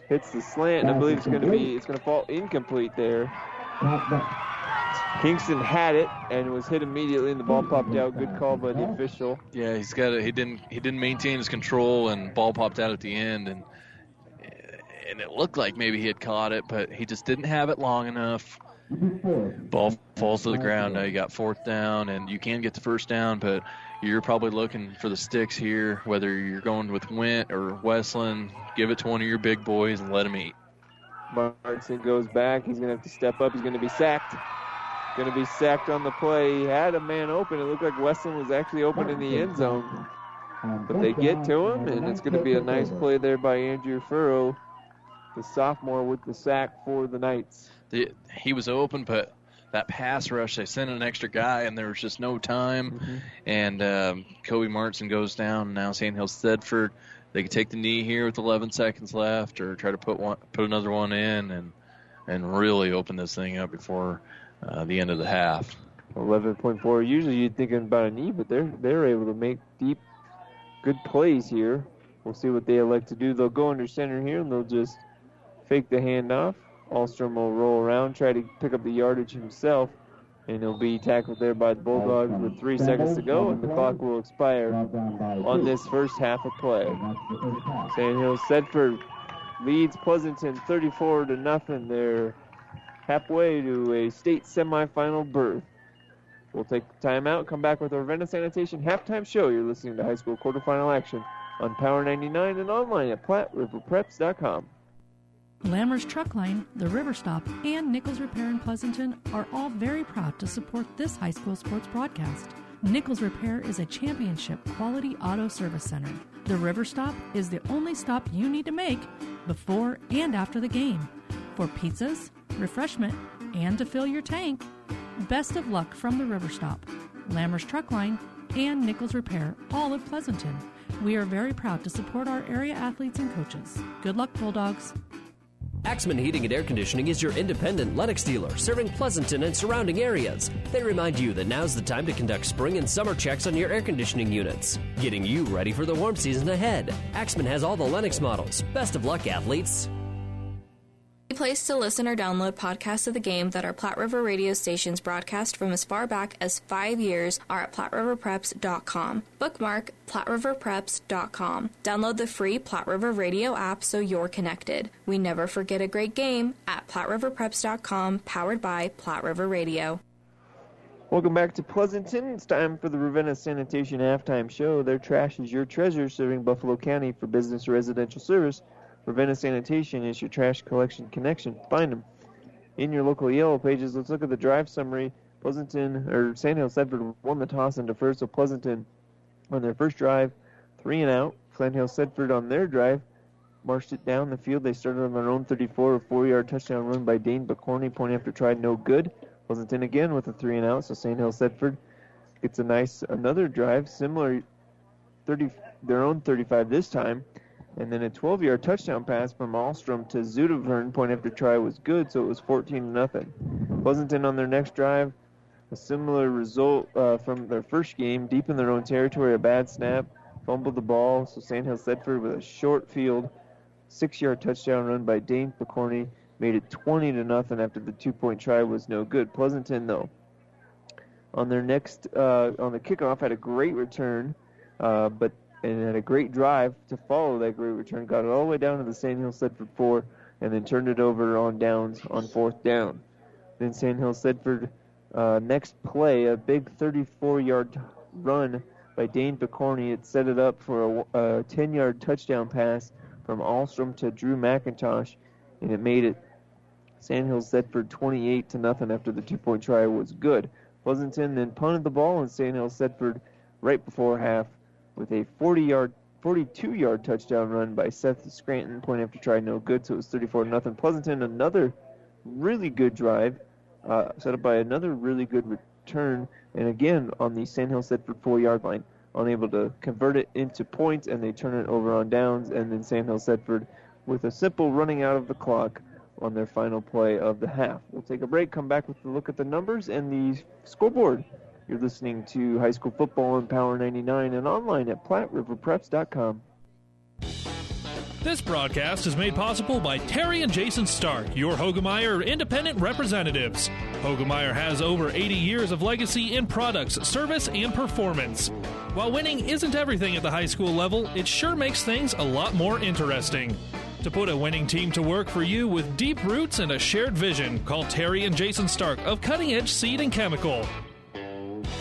S1: Hits the slant. I believe it's going to be. It's going to fall incomplete there. Kingston had it and was hit immediately, and the ball popped out. Good call by the official.
S2: Yeah, he's got. it. he didn't. He didn't maintain his control, and ball popped out at the end, and and it looked like maybe he had caught it, but he just didn't have it long enough. Ball falls to the ground. Now you got fourth down, and you can get the first down, but you're probably looking for the sticks here. Whether you're going with Went or Westland, give it to one of your big boys and let him eat.
S1: Martinson goes back. He's going to have to step up. He's going to be sacked. Going to be sacked on the play. He had a man open. It looked like Westland was actually open in the end zone. But they get to him, and it's going to be a nice play there by Andrew Furrow, the sophomore, with the sack for the Knights.
S2: The, he was open, but that pass rush, they sent an extra guy, and there was just no time.
S1: Mm-hmm.
S2: And um, Kobe Martinson goes down. Now Sandhill Thedford, they could take the knee here with 11 seconds left, or try to put one, put another one in, and and really open this thing up before uh, the end of the half.
S1: 11.4. Usually you'd thinking about a knee, but they're they're able to make deep, good plays here. We'll see what they elect to do. They'll go under center here, and they'll just fake the handoff. Alstrom will roll around, try to pick up the yardage himself, and he'll be tackled there by the Bulldogs with three seconds to go, and the clock will expire on this first half of play. Sandhill Thedford leads Pleasanton 34 to nothing. They're halfway to a state semifinal berth. We'll take time out, come back with our Ravenna Sanitation halftime show. You're listening to high school quarterfinal action on Power 99 and online at PlatteRiverPreps.com.
S10: Lammer's Truck Line, the River Stop, and Nichols Repair in Pleasanton are all very proud to support this high school sports broadcast. Nichols Repair is a championship quality auto service center. The River Stop is the only stop you need to make before and after the game for pizzas, refreshment, and to fill your tank. Best of luck from the River Stop, Lammer's Truck Line, and Nichols Repair, all of Pleasanton. We are very proud to support our area athletes and coaches. Good luck, Bulldogs.
S9: Axman Heating and Air Conditioning is your independent Lennox dealer serving Pleasanton and surrounding areas. They remind you that now's the time to conduct spring and summer checks on your air conditioning units, getting you ready for the warm season ahead. Axman has all the Lennox models. Best of luck, athletes.
S11: Place to listen or download podcasts of the game that our Platte River radio stations broadcast from as far back as five years are at PlatteRiverPreps.com. Bookmark PlatteRiverPreps.com. Download the free Platte River radio app so you're connected. We never forget a great game at PlatteRiverPreps.com, powered by Platte River Radio.
S1: Welcome back to Pleasanton. It's time for the Ravenna Sanitation Halftime Show. Their trash is your treasure, serving Buffalo County for business residential service. Ravenna Sanitation is your trash collection connection. Find them in your local yellow pages. Let's look at the drive summary. Pleasanton or Sandhill Thedford won the toss and deferred, so Pleasanton on their first drive, three and out. Sandhill Thedford on their drive marched it down the field. They started on their own 34, a four-yard touchdown run by Dane Picorni, point after try, no good. Pleasanton again with a three and out, so Sandhill Thedford gets a nice another drive, similar 30 their own 35 this time. And then a 12-yard touchdown pass from Alstrom to Zutavern, point after try was good, so it was 14 nothing. Pleasanton on their next drive, a similar result uh, from their first game, deep in their own territory, a bad snap, fumbled the ball, so Sandhill Thedford with a short field, six-yard touchdown run by Dane Picorni made it 20 to nothing after the two-point try was no good. Pleasanton though, on their next uh, on the kickoff had a great return, uh, but and had a great drive to follow that great return. Got it all the way down to the Sandhill Thedford four, and then turned it over on downs on fourth down. Then Sandhill Thedford uh, next play, a big 34-yard run by Dane Picorni. It set it up for a, a 10-yard touchdown pass from Alstrom to Drew McIntosh, and it made it Sandhill Thedford 28 to nothing after the two-point try was good. Pleasanton then punted the ball, and Sandhill Thedford right before half with a 40-yard, 42-yard touchdown run by Seth Scranton. Point after try, no good, so it was 34 nothing. Pleasanton another really good drive, uh, set up by another really good return, and again on the Sandhill Thedford four-yard line, unable to convert it into points, and they turn it over on downs, and then Sandhill Thedford with a simple running out of the clock on their final play of the half. We'll take a break, come back with a look at the numbers and the scoreboard. You're listening to high school football on Power 99 and online at PlatteRiverPreps.com.
S12: This broadcast is made possible by Terry and Jason Stark, your Hoegemeyer independent representatives. Hoegemeyer has over 80 years of legacy in products, service, and performance. While winning isn't everything at the high school level, it sure makes things a lot more interesting. To put a winning team to work for you with deep roots and a shared vision, call Terry and Jason Stark of Cutting Edge Seed and Chemical.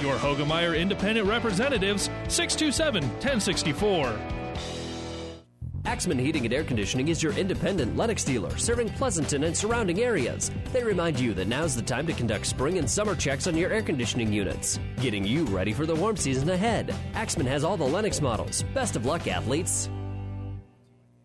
S12: Your Hoegemeyer Independent Representatives, 627 1064.
S9: Axman Heating and Air Conditioning is your independent Lennox dealer serving Pleasanton and surrounding areas. They remind you that now's the time to conduct spring and summer checks on your air conditioning units, getting you ready for the warm season ahead. Axman has all the Lennox models. Best of luck, athletes.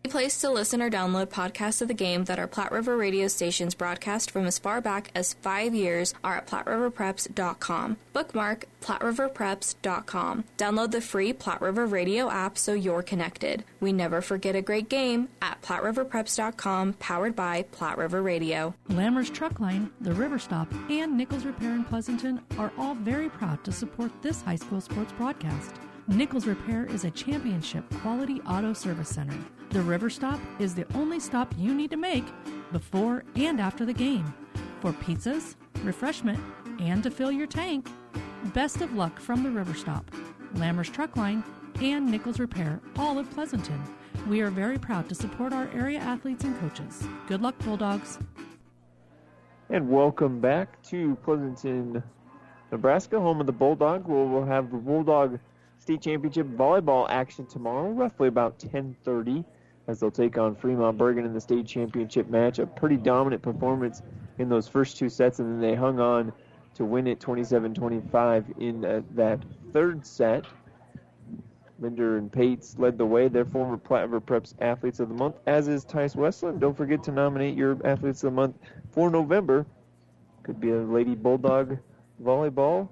S11: A place to listen or download podcasts of the game that our Platte River radio stations broadcast from as far back as five years are at PlatteRiverPreps.com. Bookmark PlatteRiverPreps.com. Download the free Platte River radio app so you're connected. We never forget a great game at PlatteRiverPreps.com, powered by Platte River Radio.
S10: Lammer's Truck Line, the River Stop, and Nichols Repair in Pleasanton are all very proud to support this high school sports broadcast. Nichols Repair is a championship quality auto service center. The River Stop is the only stop you need to make before and after the game for pizzas, refreshment, and to fill your tank. Best of luck from the River Stop, Lammers Truck Line, and Nichols Repair, all of Pleasanton. We are very proud to support our area athletes and coaches. Good luck, Bulldogs.
S1: And welcome back to Pleasanton, Nebraska, home of the Bulldog. We'll have the Bulldog State Championship volleyball action tomorrow, roughly about 10:30, as they'll take on Fremont Bergan in the state championship match. A pretty dominant performance in those first two sets, and then they hung on to win it 27-25 in uh, that third set. Linder and Pates led the way. They're former Platte River Preps Athletes of the Month, as is Tice Westland. Don't forget to nominate your Athletes of the Month for November. Could be a Lady Bulldog volleyball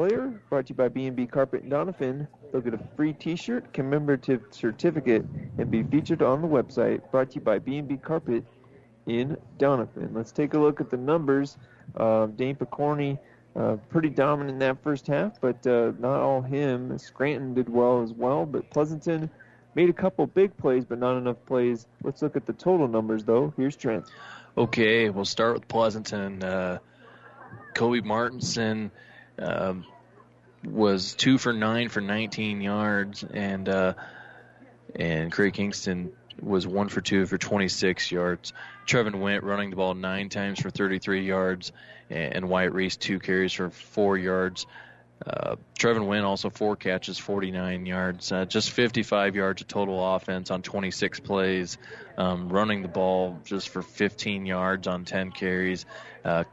S1: player. Brought to you by B&B Carpet and Doniphan. They'll get a free T-shirt, commemorative certificate, and be featured on the website. Brought to you by B&B Carpet in Doniphan. Let's take a look at the numbers. Uh, Dane Picorni, uh, pretty dominant in that first half, but uh, not all him. Scranton did well as well, but Pleasanton made a couple big plays, but not enough plays. Let's look at the total numbers, though. Here's Trent.
S2: Okay, we'll start with Pleasanton. Uh, Kobe Martinson um, was two for nine for 19 yards, and uh, and Craig Kingston was one for two for 26 yards. Trevin Went running the ball nine times for 33 yards, and Wyatt Reese two carries for four yards. Uh, Trevin Went also four catches, 49 yards, uh, just 55 yards of total offense on 26 plays, um, running the ball just for 15 yards on 10 carries, a uh,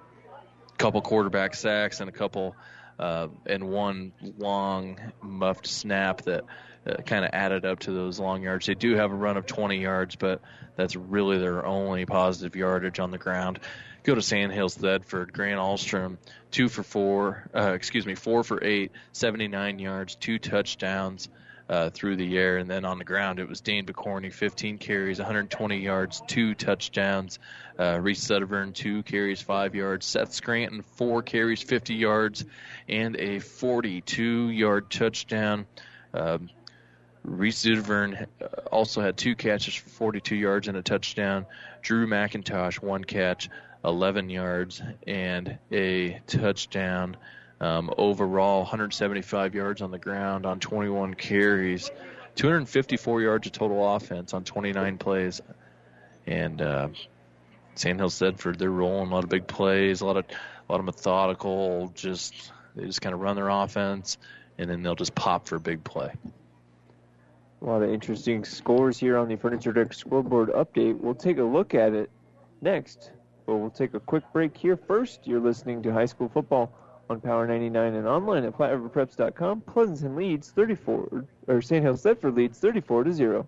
S2: couple quarterback sacks and a couple uh, and one long muffed snap that uh, kind of added up to those long yards. They do have a run of 20 yards, but that's really their only positive yardage on the ground go to Sandhills Thedford. Grant Alstrom, two for four, uh, excuse me, four for eight, 79 yards, two touchdowns uh, through the air. And then on the ground, it was Dane Picorni, 15 carries, 120 yards, two touchdowns. Uh, Reese Sutherland, two carries, five yards. Seth Scranton, four carries, 50 yards, and a 42 yard touchdown. Um, Reese Zutavern uh, also had two catches for 42 yards and a touchdown. Drew McIntosh, one catch, 11 yards and a touchdown. Um, overall, 175 yards on the ground on 21 carries, 254 yards of total offense on 29 plays. And uh, Sandhills Thedford, they're rolling a lot of big plays, a lot of a lot of methodical. Just they just kind of run their offense, and then they'll just pop for a big play.
S1: A lot of interesting scores here on the Furniture Direct scoreboard update. We'll take a look at it next but we'll take a quick break here. First, you're listening to high school football on Power 99 and online at PlatteRiverPreps.com. Pleasanton leads 34, or Sandhills Thedford leads 34 to zero.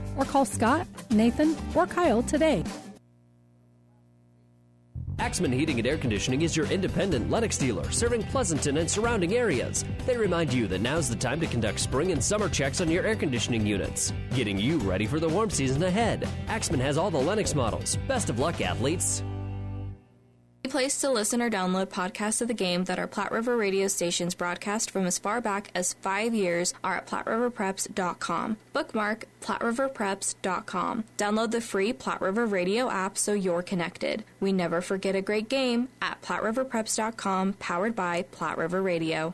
S10: or call Scott, Nathan, or Kyle today.
S9: Axman Heating and Air Conditioning is your independent Lennox dealer serving Pleasanton and surrounding areas. They remind you that now's the time to conduct spring and summer checks on your air conditioning units, getting you ready for the warm season ahead. Axman has all the Lennox models. Best of luck, athletes
S11: place to listen or download podcasts of the game that our Platte River radio stations broadcast from as far back as five years are at PlatteRiverPreps.com. Bookmark PlatteRiverPreps.com. Download the free Platte River radio app so you're connected. We never forget a great game at PlatteRiverPreps.com, powered by Platte River Radio.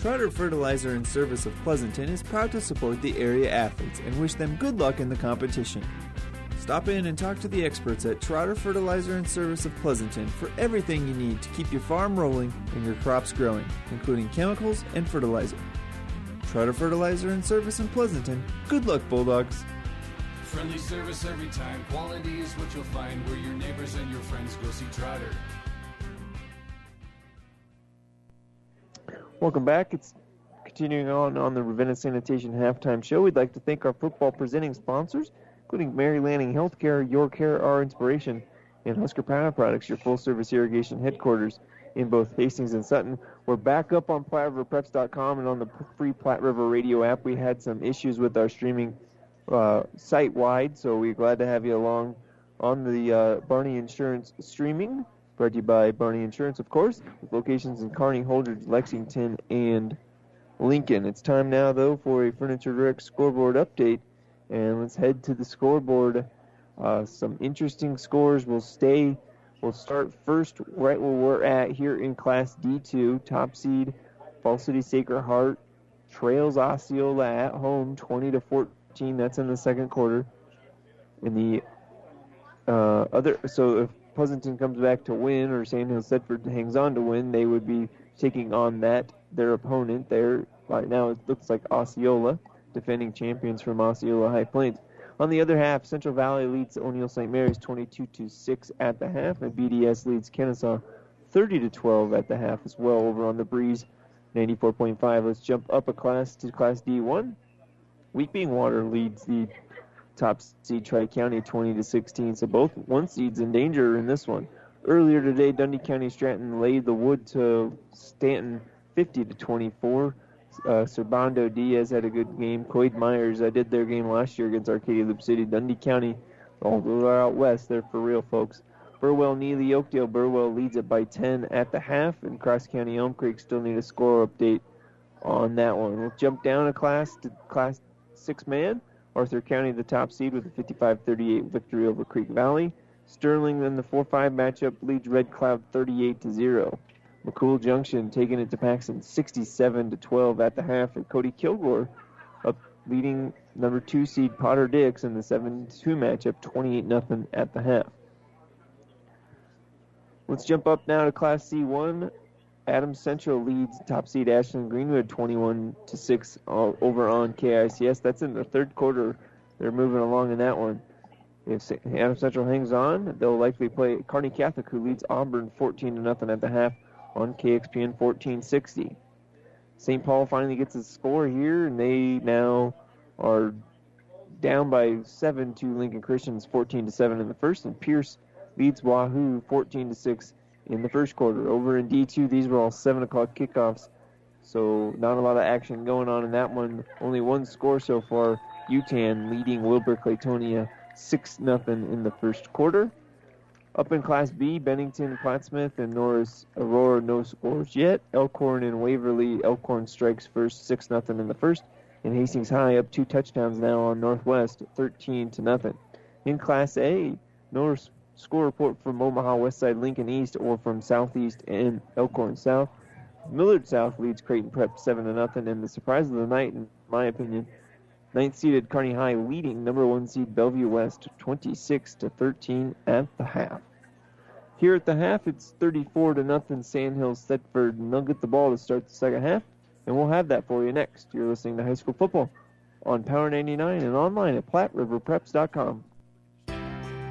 S7: Trotter Fertilizer and Service of Pleasanton is proud to support the area athletes and wish them good luck in the competition. Stop in and talk to the experts at Trotter Fertilizer and Service of Pleasanton for everything you need to keep your farm rolling and your crops growing, including chemicals and fertilizer. Trotter Fertilizer and Service in Pleasanton. Good luck, Bulldogs!
S8: Friendly service every time. Quality is what you'll find where your neighbors and your friends go see Trotter.
S1: Welcome back. It's continuing on on the Ravenna Sanitation halftime show. We'd like to thank our football presenting sponsors, including Mary Lanning Healthcare, Your Care, Our Inspiration, and Husker Power Products, your full service irrigation headquarters in both Hastings and Sutton. We're back up on PlatteRiverPreps.com and on the free Platte River Radio app. We had some issues with our streaming uh, site wide, so we're glad to have you along on the uh, Barney Insurance streaming. Brought to you by Barney Insurance, of course, with locations in Kearney, Holdrege, Lexington, and Lincoln. It's time now, though, for a Furniture Direct scoreboard update, and let's head to the scoreboard. Uh, some interesting scores will stay. We'll start first right where we're at here in Class D2. Top seed, Fall City Sacred Heart trails Osceola at home, 20 to 14. That's in the second quarter. In the uh, other, so if Pleasanton comes back to win or Sandhill Thedford hangs on to win, they would be taking on that their opponent there. Right now, it looks like Osceola, defending champions from Osceola High Plains. On the other half, Central Valley leads O'Neill St. Mary's 22 to 6 at the half, and BDS leads Kenesaw 30 to 12 at the half as well. Over on the breeze, 94.5. Let's jump up a class to Class D1. Weeping Water leads the top seed Tri County 20 to 16. So both one seeds in danger in this one. Earlier today, Dundy County Stratton laid the wood to Stanton 50 to 24. Uh, Serbando Diaz had a good game. Coed Myers I did their game last year against Arcadia Loop City. Dundy County, although they're out west, they're for real, folks. Burwell Neligh Oakdale. Burwell leads it by 10 at the half, and Cross County Elm Creek still need a score update on that one. We'll jump down a class to Class 6 man. Arthur County, the top seed, with a 55-38 victory over Creek Valley. Sterling, then the 4-5 matchup, leads Red Cloud 38 0. McCool Junction taking it to Paxton 67 12 at the half, and Cody Kilgore up leading number two seed Potter Dix in the 7-2 matchup, 28 0 at the half. Let's jump up now to Class C1. Adams Central leads top seed Ashland Greenwood 21 to 6 over on KICS. That's in the third quarter. They're moving along in that one. If Adams Central hangs on, they'll likely play Kearney Catholic, who leads Auburn 14 to nothing at the half on KXPN 1460. St. Paul finally gets a score here, and they now are down by seven to Lincoln Christians 14 to 7 in the first, and Pierce leads Wahoo 14 to 6 in the first quarter. Over in D2, these were all 7 o'clock kickoffs, so not a lot of action going on in that one. Only one score so far. Yutan leading Wilber Clatonia 6 nothing in the first quarter. Up in Class B, Bennington, Plattsmouth, and Norris Aurora no scores yet. Elkhorn and Waverly. Elkhorn strikes first 6 nothing in the first. And Hastings High up two touchdowns now on Northwest 13 to nothing. In Class A, Norris score report from Omaha Westside, Lincoln East, or from Southeast and Elkhorn South. Millard South leads Creighton Prep seven to nothing, and the surprise of the night, in my opinion, ninth seeded Kearney High leading number one seed Bellevue West 26 to 13 at the half. Here at the half, it's 34 to nothing. Sandhills Thedford, and they'll get the ball to start the second half, and we'll have that for you next. You're listening to High School Football on Power 99 and online at PlatteRiverPreps.com.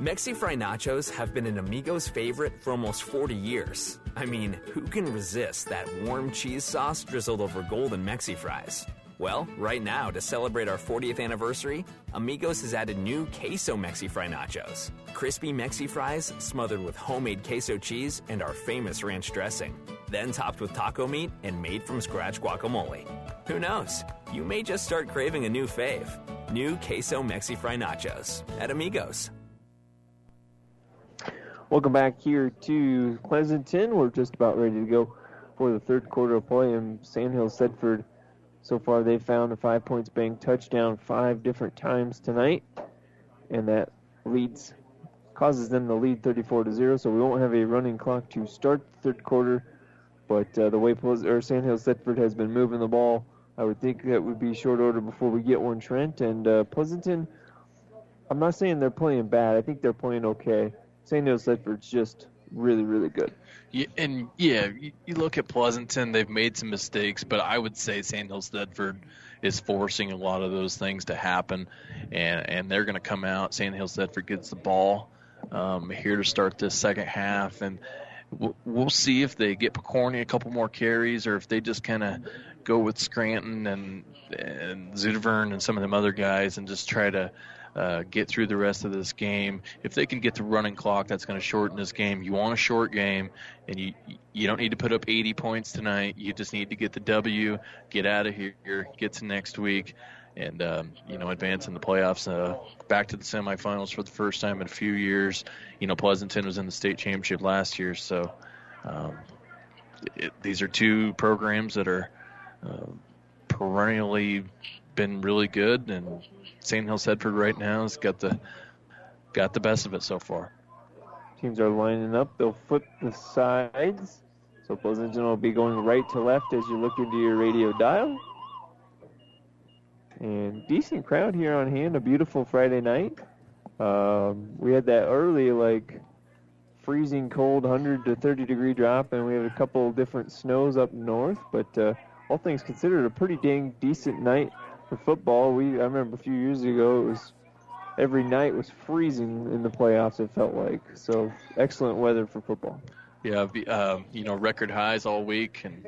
S13: Mexi Fry Nachos have been an Amigo's favorite for almost 40 years. I mean, who can resist that warm cheese sauce drizzled over golden Mexi Fries? Well, right now, to celebrate our 40th anniversary, Amigos has added new Queso Mexi Fry Nachos. Crispy Mexi Fries smothered with homemade queso cheese and our famous ranch dressing. Then topped with taco meat and made from scratch guacamole. Who knows? You may just start craving a new fave. New Queso Mexi Fry Nachos at Amigos.
S1: Welcome back here to Pleasanton. We're just about ready to go for the third quarter of play, and Sandhill Thedford. So far, they've found a five points bank touchdown five different times tonight, and that leads causes them to lead 34 to zero. So we won't have a running clock to start the third quarter. But uh, the way Pleas- or Sandhill Thedford has been moving the ball, I would think that would be short order before we get one. Trent and uh, Pleasanton. I'm not saying they're playing bad. I think they're playing okay. Sandhills Thedford's just really, really good.
S2: Yeah, and yeah, you, you look at Pleasanton; they've made some mistakes, but I would say Sandhill Thedford is forcing a lot of those things to happen, and and they're going to come out. Sandhill Thedford gets the ball um, here to start this second half, and we'll, we'll see if they get Picorni a couple more carries, or if they just kind of go with Scranton and and Zutavern and some of them other guys, and just try to uh, get through the rest of this game. If they can get the running clock, that's going to shorten this game. You want a short game, and you you don't need to put up 80 points tonight. You just need to get the W, get out of here, get to next week, and um, you know advance in the playoffs. Uh, back to the semifinals for the first time in a few years. You know Pleasanton was in the state championship last year, so um, it, these are two programs that are uh, perennially been really good, and Sandhill Thedford right now has got the got the best of it so far.
S1: Teams are lining up. They'll flip the sides. So Pleasanton will be going right to left as you look into your radio dial. And decent crowd here on hand. A beautiful Friday night. Um, we had that early, like, freezing cold 100 to 30 degree drop, and we had a couple different snows up north. But uh, all things considered, a pretty dang decent night for football. We I remember a few years ago it was every night was freezing in the playoffs. It felt like so excellent weather for football.
S2: Yeah, uh, you know, record highs all week, and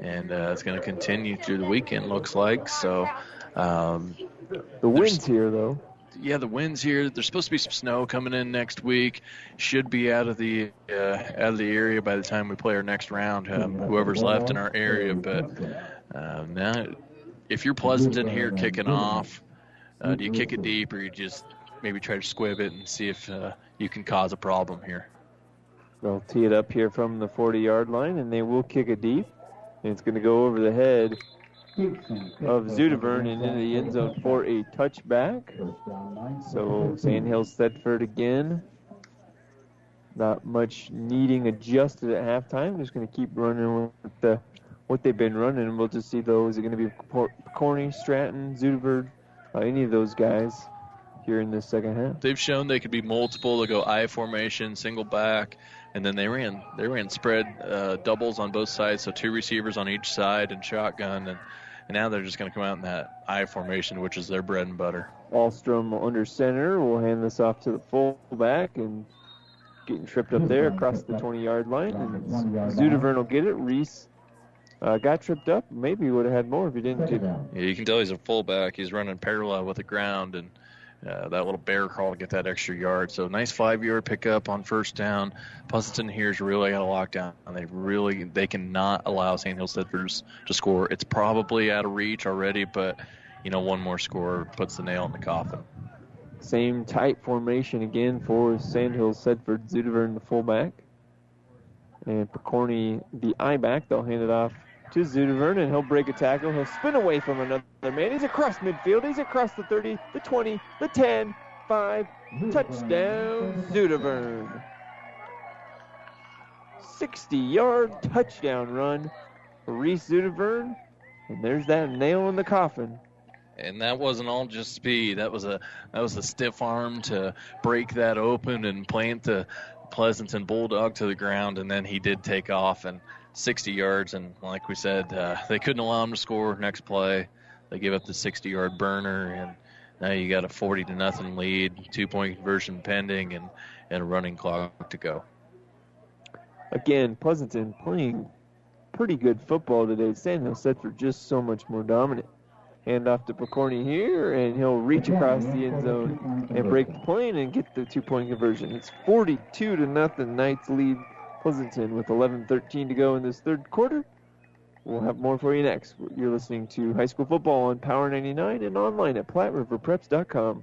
S2: and uh, it's going to continue through the weekend. Looks like so. Um,
S1: the winds here, though.
S2: Yeah, the winds here. There's supposed to be some snow coming in next week. Should be out of the uh, out of the area by the time we play our next round. Um, whoever's left in our area, but um, now if you're Pleasanton here kicking off, uh, do you kick it deep or you just maybe try to squib it and see if uh, you can cause a problem here?
S1: They'll tee it up here from the 40 yard line and they will kick it deep. And it's going to go over the head of Zutavern and into the end zone for a touchback. So Sandhill Thedford again. Not much needing adjusted at halftime. Just going to keep running with the what they've been running. We'll just see though Is it going to be Corny, Stratton, Zutavern, uh, any of those guys here in this second half?
S2: They've shown they could be multiple. They go I formation, single back, and then they ran they ran spread uh, doubles on both sides, so two receivers on each side and shotgun, and, and now they're just going to come out in that I formation, which is their bread and butter.
S1: Alstrom under center will hand this off to the fullback, and getting tripped up there across the 20-yard line, and Zutavern will get it. Reese uh, got tripped up. Maybe would have had more if he didn't. Get...
S2: Yeah, you can tell he's a fullback. He's running parallel with the ground, and uh, that little bear crawl to get that extra yard. So nice five-yard pickup on first down. Pleasanton here's really got a lockdown. and They really they cannot allow Sandhills Thedford to score. It's probably out of reach already, but you know one more score puts the nail in the coffin.
S1: Same tight formation again for Sandhills Thedford. Zutavern the fullback. And Picorni the I back. They'll hand it off to Zutavern, and he'll break a tackle. He'll spin away from another man. He's across midfield. He's across the 30, the 20, the 10, 5. Touchdown, Zutavern. 60 yard touchdown run Reese Zutavern. And there's that nail in the coffin.
S2: And that wasn't all just speed. That was a that was a stiff arm to break that open and plant the Pleasanton Bulldog to the ground, and then he did take off and 60 yards. And like we said, uh, they couldn't allow him to score next play. They gave up the 60 yard burner, and now you got a 40 to nothing lead, two point conversion pending, and, and a running clock to go.
S1: Again, Pleasanton playing pretty good football today. Sandhill Thedford just so much more dominant. Hand off to Picorni here, and he'll reach across the end zone and break the plane and get the two point conversion. It's 42 to nothing. Knights lead Pleasanton with 11:13 to go in this third quarter. We'll have more for you next. You're listening to High School Football on Power 99 and online at PlatteRiverPreps.com.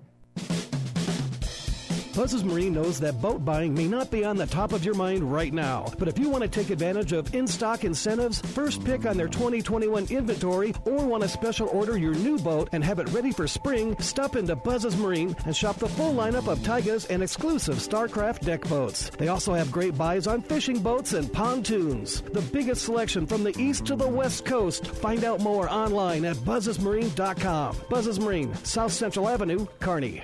S14: Buzz's Marine knows that boat buying may not be on the top of your mind right now, but if you want to take advantage of in stock incentives, first pick on their 2021 inventory, or want to special order your new boat and have it ready for spring, stop into Buzz's Marine and shop the full lineup of Taigas and exclusive StarCraft deck boats. They also have great buys on fishing boats and pontoons. The biggest selection from the east to the west coast. Find out more online at buzzesmarine.com. Buzz's Marine, South Central Avenue, Kearney.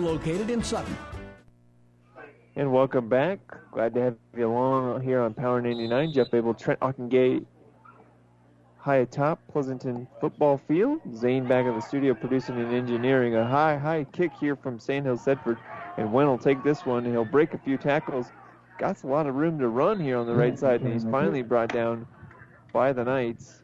S6: located in Sutton.
S1: And welcome back. Glad to have you along here on Power 99. Jeff Abel, Trent Ockengate, high atop Pleasanton football field. Zane back in the studio producing and engineering. A high, high kick here from Sandhill Thedford. And Went will take this one he'll break a few tackles. Got a lot of room to run here on the right side, and he's finally brought down by the Knights.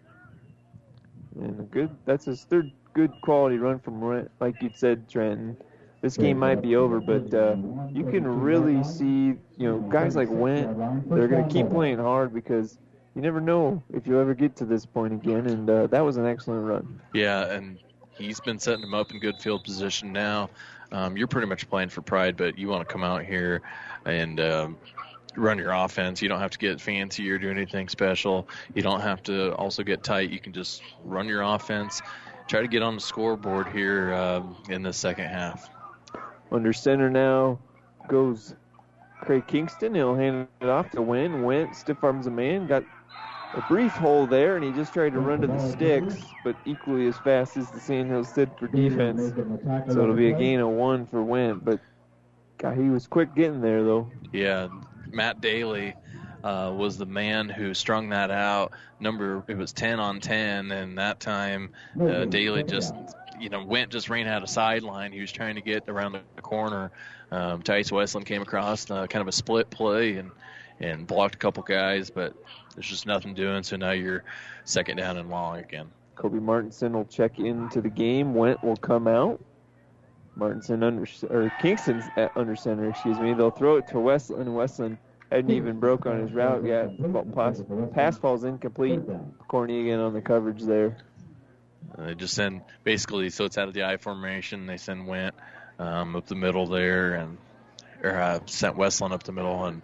S1: And a good, that's his third good quality run from, like you said, Trenton this game might be over, but uh, you can really see, you know, guys like Went, they're going to keep playing hard because you never know if you'll ever get to this point again. And uh, that was an excellent run.
S2: Yeah, and he's been setting them up in good field position now. Um, you're pretty much playing for pride, but you want to come out here and um, run your offense. You don't have to get fancy or do anything special. You don't have to also get tight. You can just run your offense. Try to get on the scoreboard here uh, in the second half.
S1: Under center now goes Craig Kingston. He'll hand it off to Win. Went, stiff arms a man, got a brief hole there, and he just tried to run to the sticks, but equally as fast as the Sandhills did for defense. So it'll be a gain of one for Went, but God, he was quick getting there, though.
S2: Yeah, Matt Daly uh, was the man who strung that out. Number it was ten on ten, and that time uh, Daly just you know went just ran out of sideline. He was trying to get around the corner. Um, Tice Westland came across uh, kind of a split play and and blocked a couple guys, but there's just nothing doing. So now you're second down and long again.
S1: Kobe Martinson will check into the game. Went will come out. Martinson under or Kingston's at under center, excuse me. They'll throw it to Westland. Westland hadn't even broke on his route yet. Pass, pass falls incomplete. Corny again on the coverage there.
S2: They just send basically so it's out of the I formation. They send Went um, up the middle there, and or uh, sent Westland up the middle, and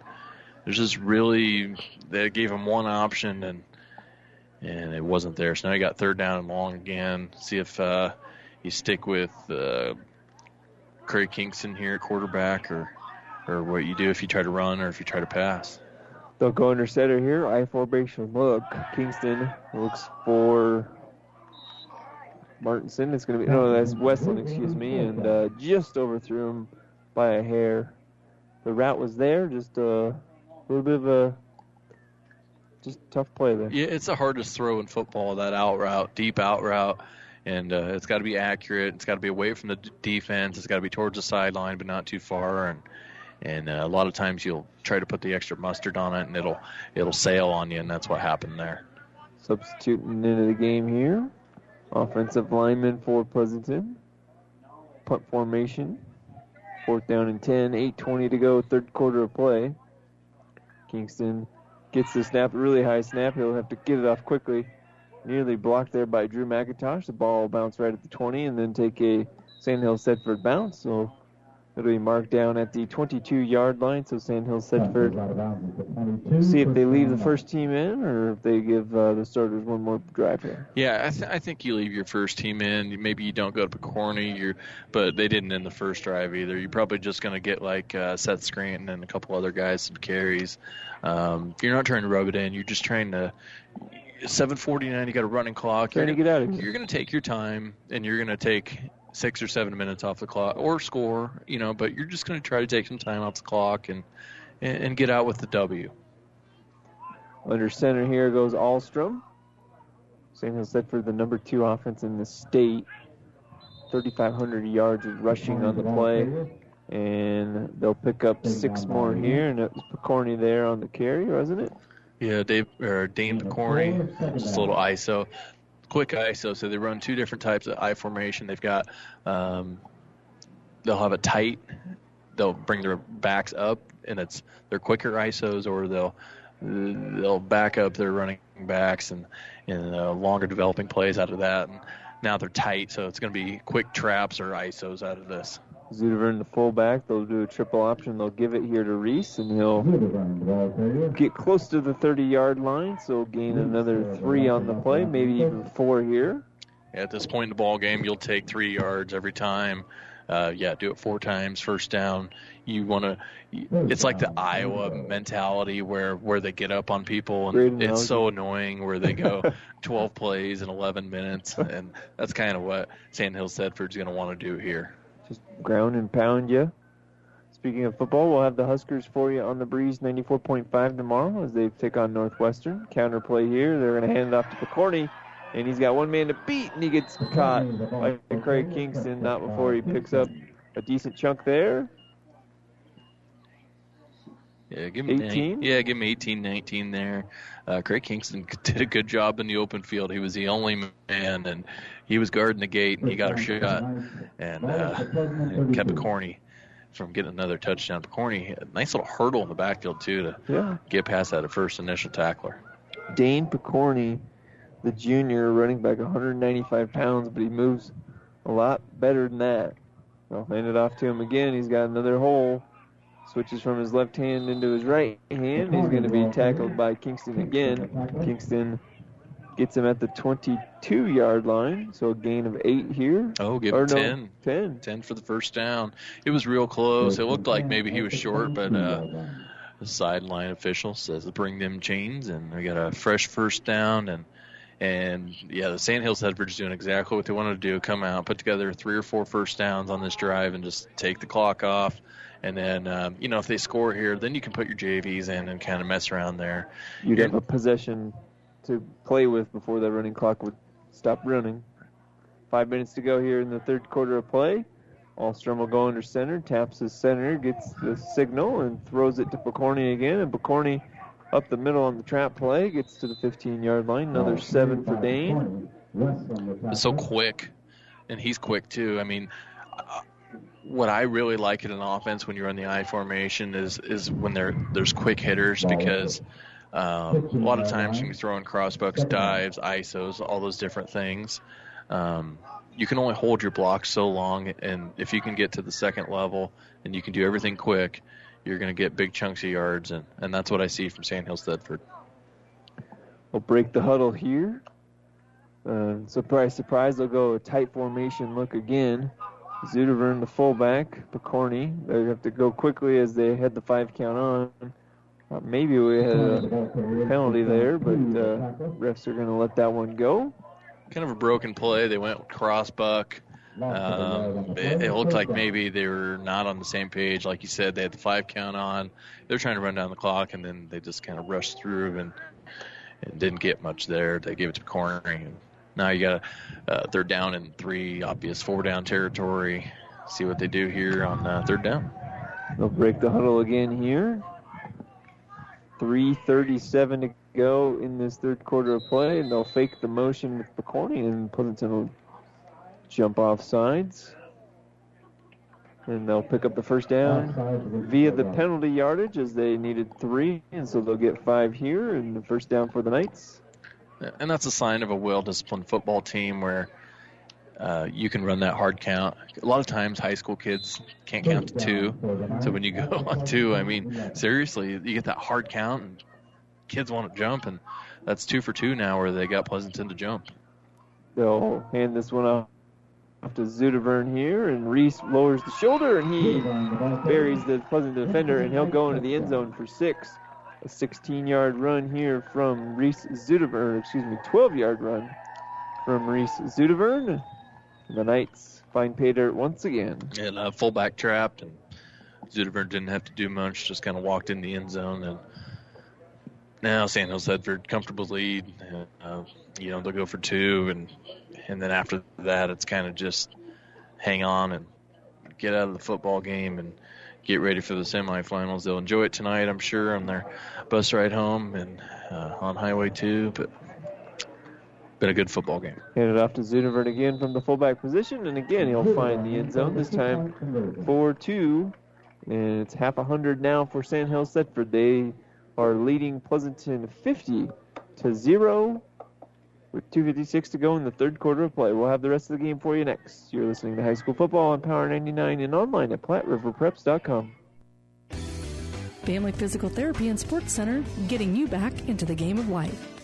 S2: there's just really they gave him one option and and it wasn't there. So now you got third down and long again. See if uh, you stick with uh, Craig Kingston here at quarterback or or what you do if you try to run or if you try to pass.
S1: They'll go under center here. I formation look. Kingston looks for Martinson. It's going to be no, that's Westland, excuse me, and uh, just overthrew him by a hair. The route was there, just a little bit of a just tough play there.
S2: Yeah, it's the hardest throw in football. That out route, deep out route, and uh, it's got to be accurate. It's got to be away from the d- defense. It's got to be towards the sideline, but not too far. And and uh, a lot of times you'll try to put the extra mustard on it, and it'll it'll sail on you, and that's what happened there.
S1: Substituting into the game here. Offensive lineman for Pleasanton. Punt formation. Fourth down and 10. 8.20 to go. Third quarter of play. Kingston gets the snap, a really high snap. He'll have to get it off quickly. Nearly blocked there by Drew McIntosh. The ball will bounce right at the 20 and then take a Sandhill Thedford bounce. So it'll be marked down at the 22 yard line. So Sandhill Thedford see if they leave the first team in or if they give uh, the starters one more drive here.
S2: Yeah, I, th- I think you leave your first team in. Maybe you don't go to Picorni, you're, but they didn't in the first drive either. You're probably just going to get like uh, Seth Scranton and a couple other guys some carries. Um, you're not trying to rub it in. You're just trying to. 7:49. You got a running clock.
S1: Trying
S2: you're gonna,
S1: get out of here.
S2: You're going to take your time, and you're going to take six or seven minutes off the clock, or score. You know, but you're just going to try to take some time off the clock and and, and get out with the W.
S1: Under center here goes Allstrom. Alstrom. Sandhill Thedford, the number two offense in the state. 3,500 yards of rushing on the play. And they'll pick up six more here. And it was Picorni there on the carry, wasn't it?
S2: Yeah, Dave or Dane Picorni, just a little ISO, quick ISO. So they run two different types of I formation. They've got um, they'll have a tight. They'll bring their backs up, and it's they're quicker ISOs, or they'll they'll back up their running backs and and uh, longer developing plays out of that. And now they're tight, so it's going to be quick traps or ISOs out of this.
S1: Zutavern, the fullback, they'll do a triple option. They'll give it here to Reese, and he'll get close to the 30 yard line, so gain another three on the play, maybe even four here.
S2: At this point in the ball game, you'll take three yards every time. Uh, yeah, do it four times, first down. You want to. It's like the Iowa mentality where where they get up on people, and it's so annoying where they go 12 plays in 11 minutes, and that's kind of what Sandhill Thedford's going to want to do here.
S1: Just ground and pound you. Speaking of football, we'll have the Huskers for you on the breeze 94.5 tomorrow as they take on Northwestern. Counter play here. They're going to hand it off to Picorni, and he's got one man to beat, and he gets caught by Craig Kingston. Not before he picks up a decent chunk there.
S2: Yeah, give me
S1: 18?
S2: Yeah, give me 18, 19 there. Uh, Craig Kingston did a good job in the open field. He was the only man, and he was guarding the gate, and he got a shot, and uh, and kept Corny from getting another touchdown. Corny, a nice little hurdle in the backfield too to
S1: Yeah.
S2: get past that first initial tackler.
S1: Dane Picorni, the junior, running back 195 pounds, but he moves a lot better than that. I'll hand it off to him again. He's got another hole. Switches from his left hand into his right hand. He's going to be tackled by Kingston again. Kingston gets him at the 22 yard line, so a gain of eight here.
S2: Oh, give
S1: Or
S2: him
S1: no,
S2: 10.
S1: 10.
S2: 10 for the first down. It was real close. It looked like maybe he was short, but uh, the sideline official says bring them chains, and we got a fresh first down. And and yeah, the Sandhills Thedford's doing exactly what they wanted to do: come out, put together three or four first downs on this drive, and just take the clock off. And then, um, you know, if they score here, then you can put your JVs in and kind of mess around there.
S1: You'd have a possession to play with before the running clock would stop running. Five minutes to go here in the third quarter of play. Alstrom will go under center, taps his center, gets the signal, and throws it to Picorni again. And Picorni up the middle on the trap play, gets to the 15 yard line. Another seven for Dane.
S2: So quick, and he's quick too. I mean, uh, what I really like in an offense when you're in the I formation is is when there there's quick hitters because um, a lot of times you can throw in crossbucks, dives, isos, all those different things. Um, you can only hold your block so long, and if you can get to the second level and you can do everything quick, you're going to get big chunks of yards, and, and that's what I see from Sandhill Thedford.
S1: We'll break the huddle here. Uh, surprise, surprise, they'll go a tight formation look again. Zutavern, the fullback, Picorni. They have to go quickly as they head the five count on. Uh, maybe we had a penalty there, but uh, refs are going to let that one go.
S2: Kind of a broken play. They went cross buck. Um, it, it looked like maybe they were not on the same page. Like you said, they had the five count on. They're trying to run down the clock, and then they just kind of rushed through and, and didn't get much there. They gave it to cornering. And now you got uh, third down and three, obvious four down territory. See what they do here on uh, third down.
S1: They'll break the huddle again here. 3.37 to go in this third quarter of play, and they'll fake the motion with Picorni, and Pleasanton will jump off sides. And they'll pick up the first down via the penalty yardage as they needed three, and so they'll get five here, and the first down for the Knights.
S2: And that's a sign of a well disciplined football team where uh, you can run that hard count. A lot of times, high school kids can't count to two. So when you go on two, I mean, seriously, you get that hard count, and kids want to jump, and that's two for two now where they got Pleasanton to jump.
S1: They'll hand this one off to Zutavern here, and Reese lowers the shoulder, and he buries the Pleasanton defender, and he'll go into the end zone for six. A 16-yard run here from Reese Zutavern, excuse me, 12-yard run from Reese Zutavern. The Knights find dirt once again.
S2: And uh, fullback trapped, and Zutavern didn't have to do much, just kind of walked in the end zone. And now Sandhills Thedford comfortable lead. Uh, you know they'll go for two, and and then after that it's kind of just hang on and get out of the football game and get ready for the semifinals. They'll enjoy it tonight, I'm sure, on their bus ride home and uh, on Highway 2. But been a good football game.
S1: Handed off to Zutavern again from the fullback position, and again he'll find the end zone. This time 4-2, and it's half a hundred now for Sandhills Thedford. They are leading Pleasanton 50 to zero with 2.56 to go in the third quarter of play. We'll have the rest of the game for you next. You're listening to High School Football on Power 99 and online at PlatteRiverPreps.com.
S10: Family Physical Therapy and Sports Center, getting you back into the game of life.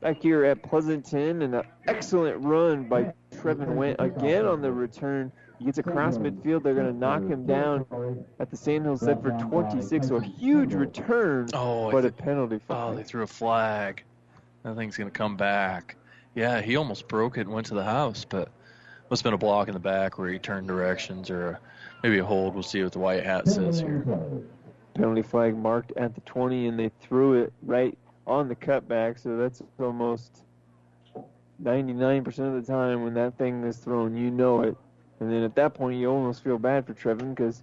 S1: Back here at Pleasanton, and an excellent run by Trevin Went again on the return. He gets across midfield. They're going to knock him down at the San Jose for 26. So a huge return,
S2: Oh,
S1: but a penalty flag.
S2: Oh, they threw a flag. That thing's going to come back. Yeah, he almost broke it and went to the house, but must have been a block in the back where he turned directions or a, maybe a hold. We'll see what the white hat says here.
S1: penalty flag marked at the 20, and they threw it right on the cutback. So that's almost 99% of the time when that thing is thrown, you know it. And then at that point, you almost feel bad for Trevin because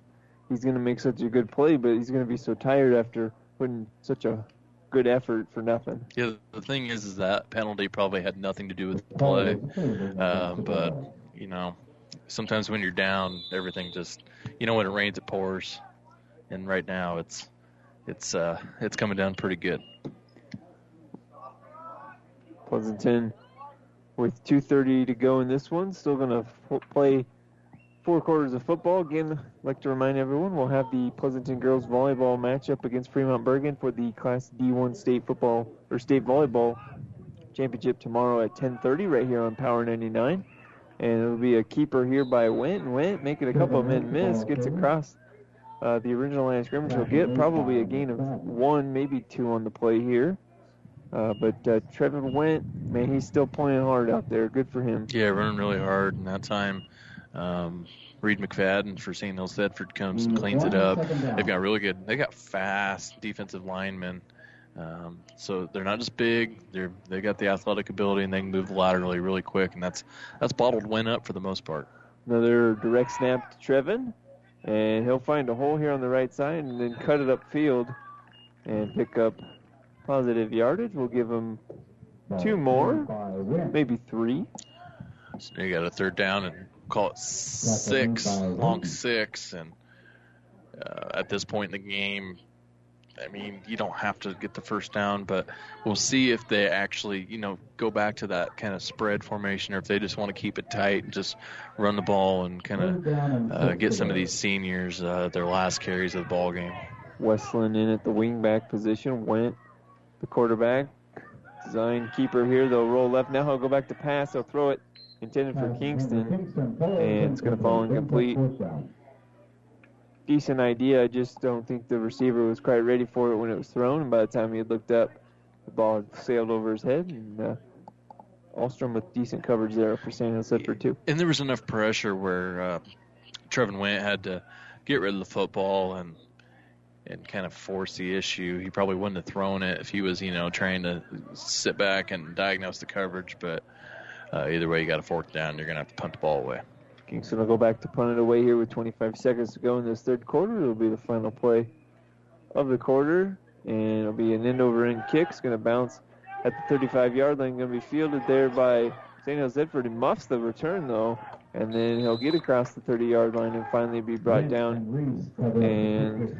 S1: he's going to make such a good play, but he's going to be so tired after putting such a good effort for nothing.
S2: Yeah, the thing is, is that penalty probably had nothing to do with the play. Um, but you know, sometimes when you're down, everything just, you know, when it rains, it pours, and right now it's, it's, uh, it's coming down pretty good.
S1: Pleasanton with 2.30 to go in this one. Still going to f- play four quarters of football. Again, like to remind everyone we'll have the Pleasanton girls volleyball matchup against Fremont Bergan for the Class D1 state football or state volleyball championship tomorrow at 10:30 right here on Power 99. And it'll be a keeper here by Went. And Went making a couple of men miss, gets across uh, the original line of scrimmage. He'll get probably a gain of one, maybe two on the play here. Uh, but uh, Trevin Went, man, he's still playing hard out there. Good for him.
S2: Yeah, running really hard, and that time Um, Reed McFadden for Sandhills Thedford comes and cleans it up. They've got really good. They got fast defensive linemen. Um, so they're not just big. They're they got the athletic ability and they can move laterally really quick. And that's that's bottled Went up for the most part.
S1: Another direct snap to Trevin, and he'll find a hole here on the right side and then cut it upfield and pick up positive yardage. We'll give him two more, maybe three.
S2: So you got a third down and call it six, long six, and uh, at this point in the game, I mean, you don't have to get the first down, but we'll see if they actually, you know, go back to that kind of spread formation, or if they just want to keep it tight and just run the ball and kind of uh, get some of these seniors uh, their last carries of the ball game.
S1: Westland in at the wingback position. Went the quarterback. Design keeper here. They'll roll left. Now he'll go back to pass. He'll throw it intended for Kingston, and it's going to fall incomplete. Decent idea. I just don't think the receiver was quite ready for it when it was thrown. And by the time he had looked up, the ball had sailed over his head. And uh, Alstrom with decent coverage there for San Jose for two.
S2: And there was enough pressure where uh, Trevin Went had to get rid of the football and and kind of force the issue. He probably wouldn't have thrown it if he was, you know, trying to sit back and diagnose the coverage. But uh, either way, you got a fourth down. You're going to have to punt the ball away.
S1: Kingston will go back to punt it away here with 25 seconds to go in this third quarter. It'll be the final play of the quarter, and it'll be an end over end kick. It's going to bounce at the 35 yard line. Going to be fielded there by Sandhills Thedford. He muffs the return though, and then he'll get across the 30 yard line and finally be brought down. And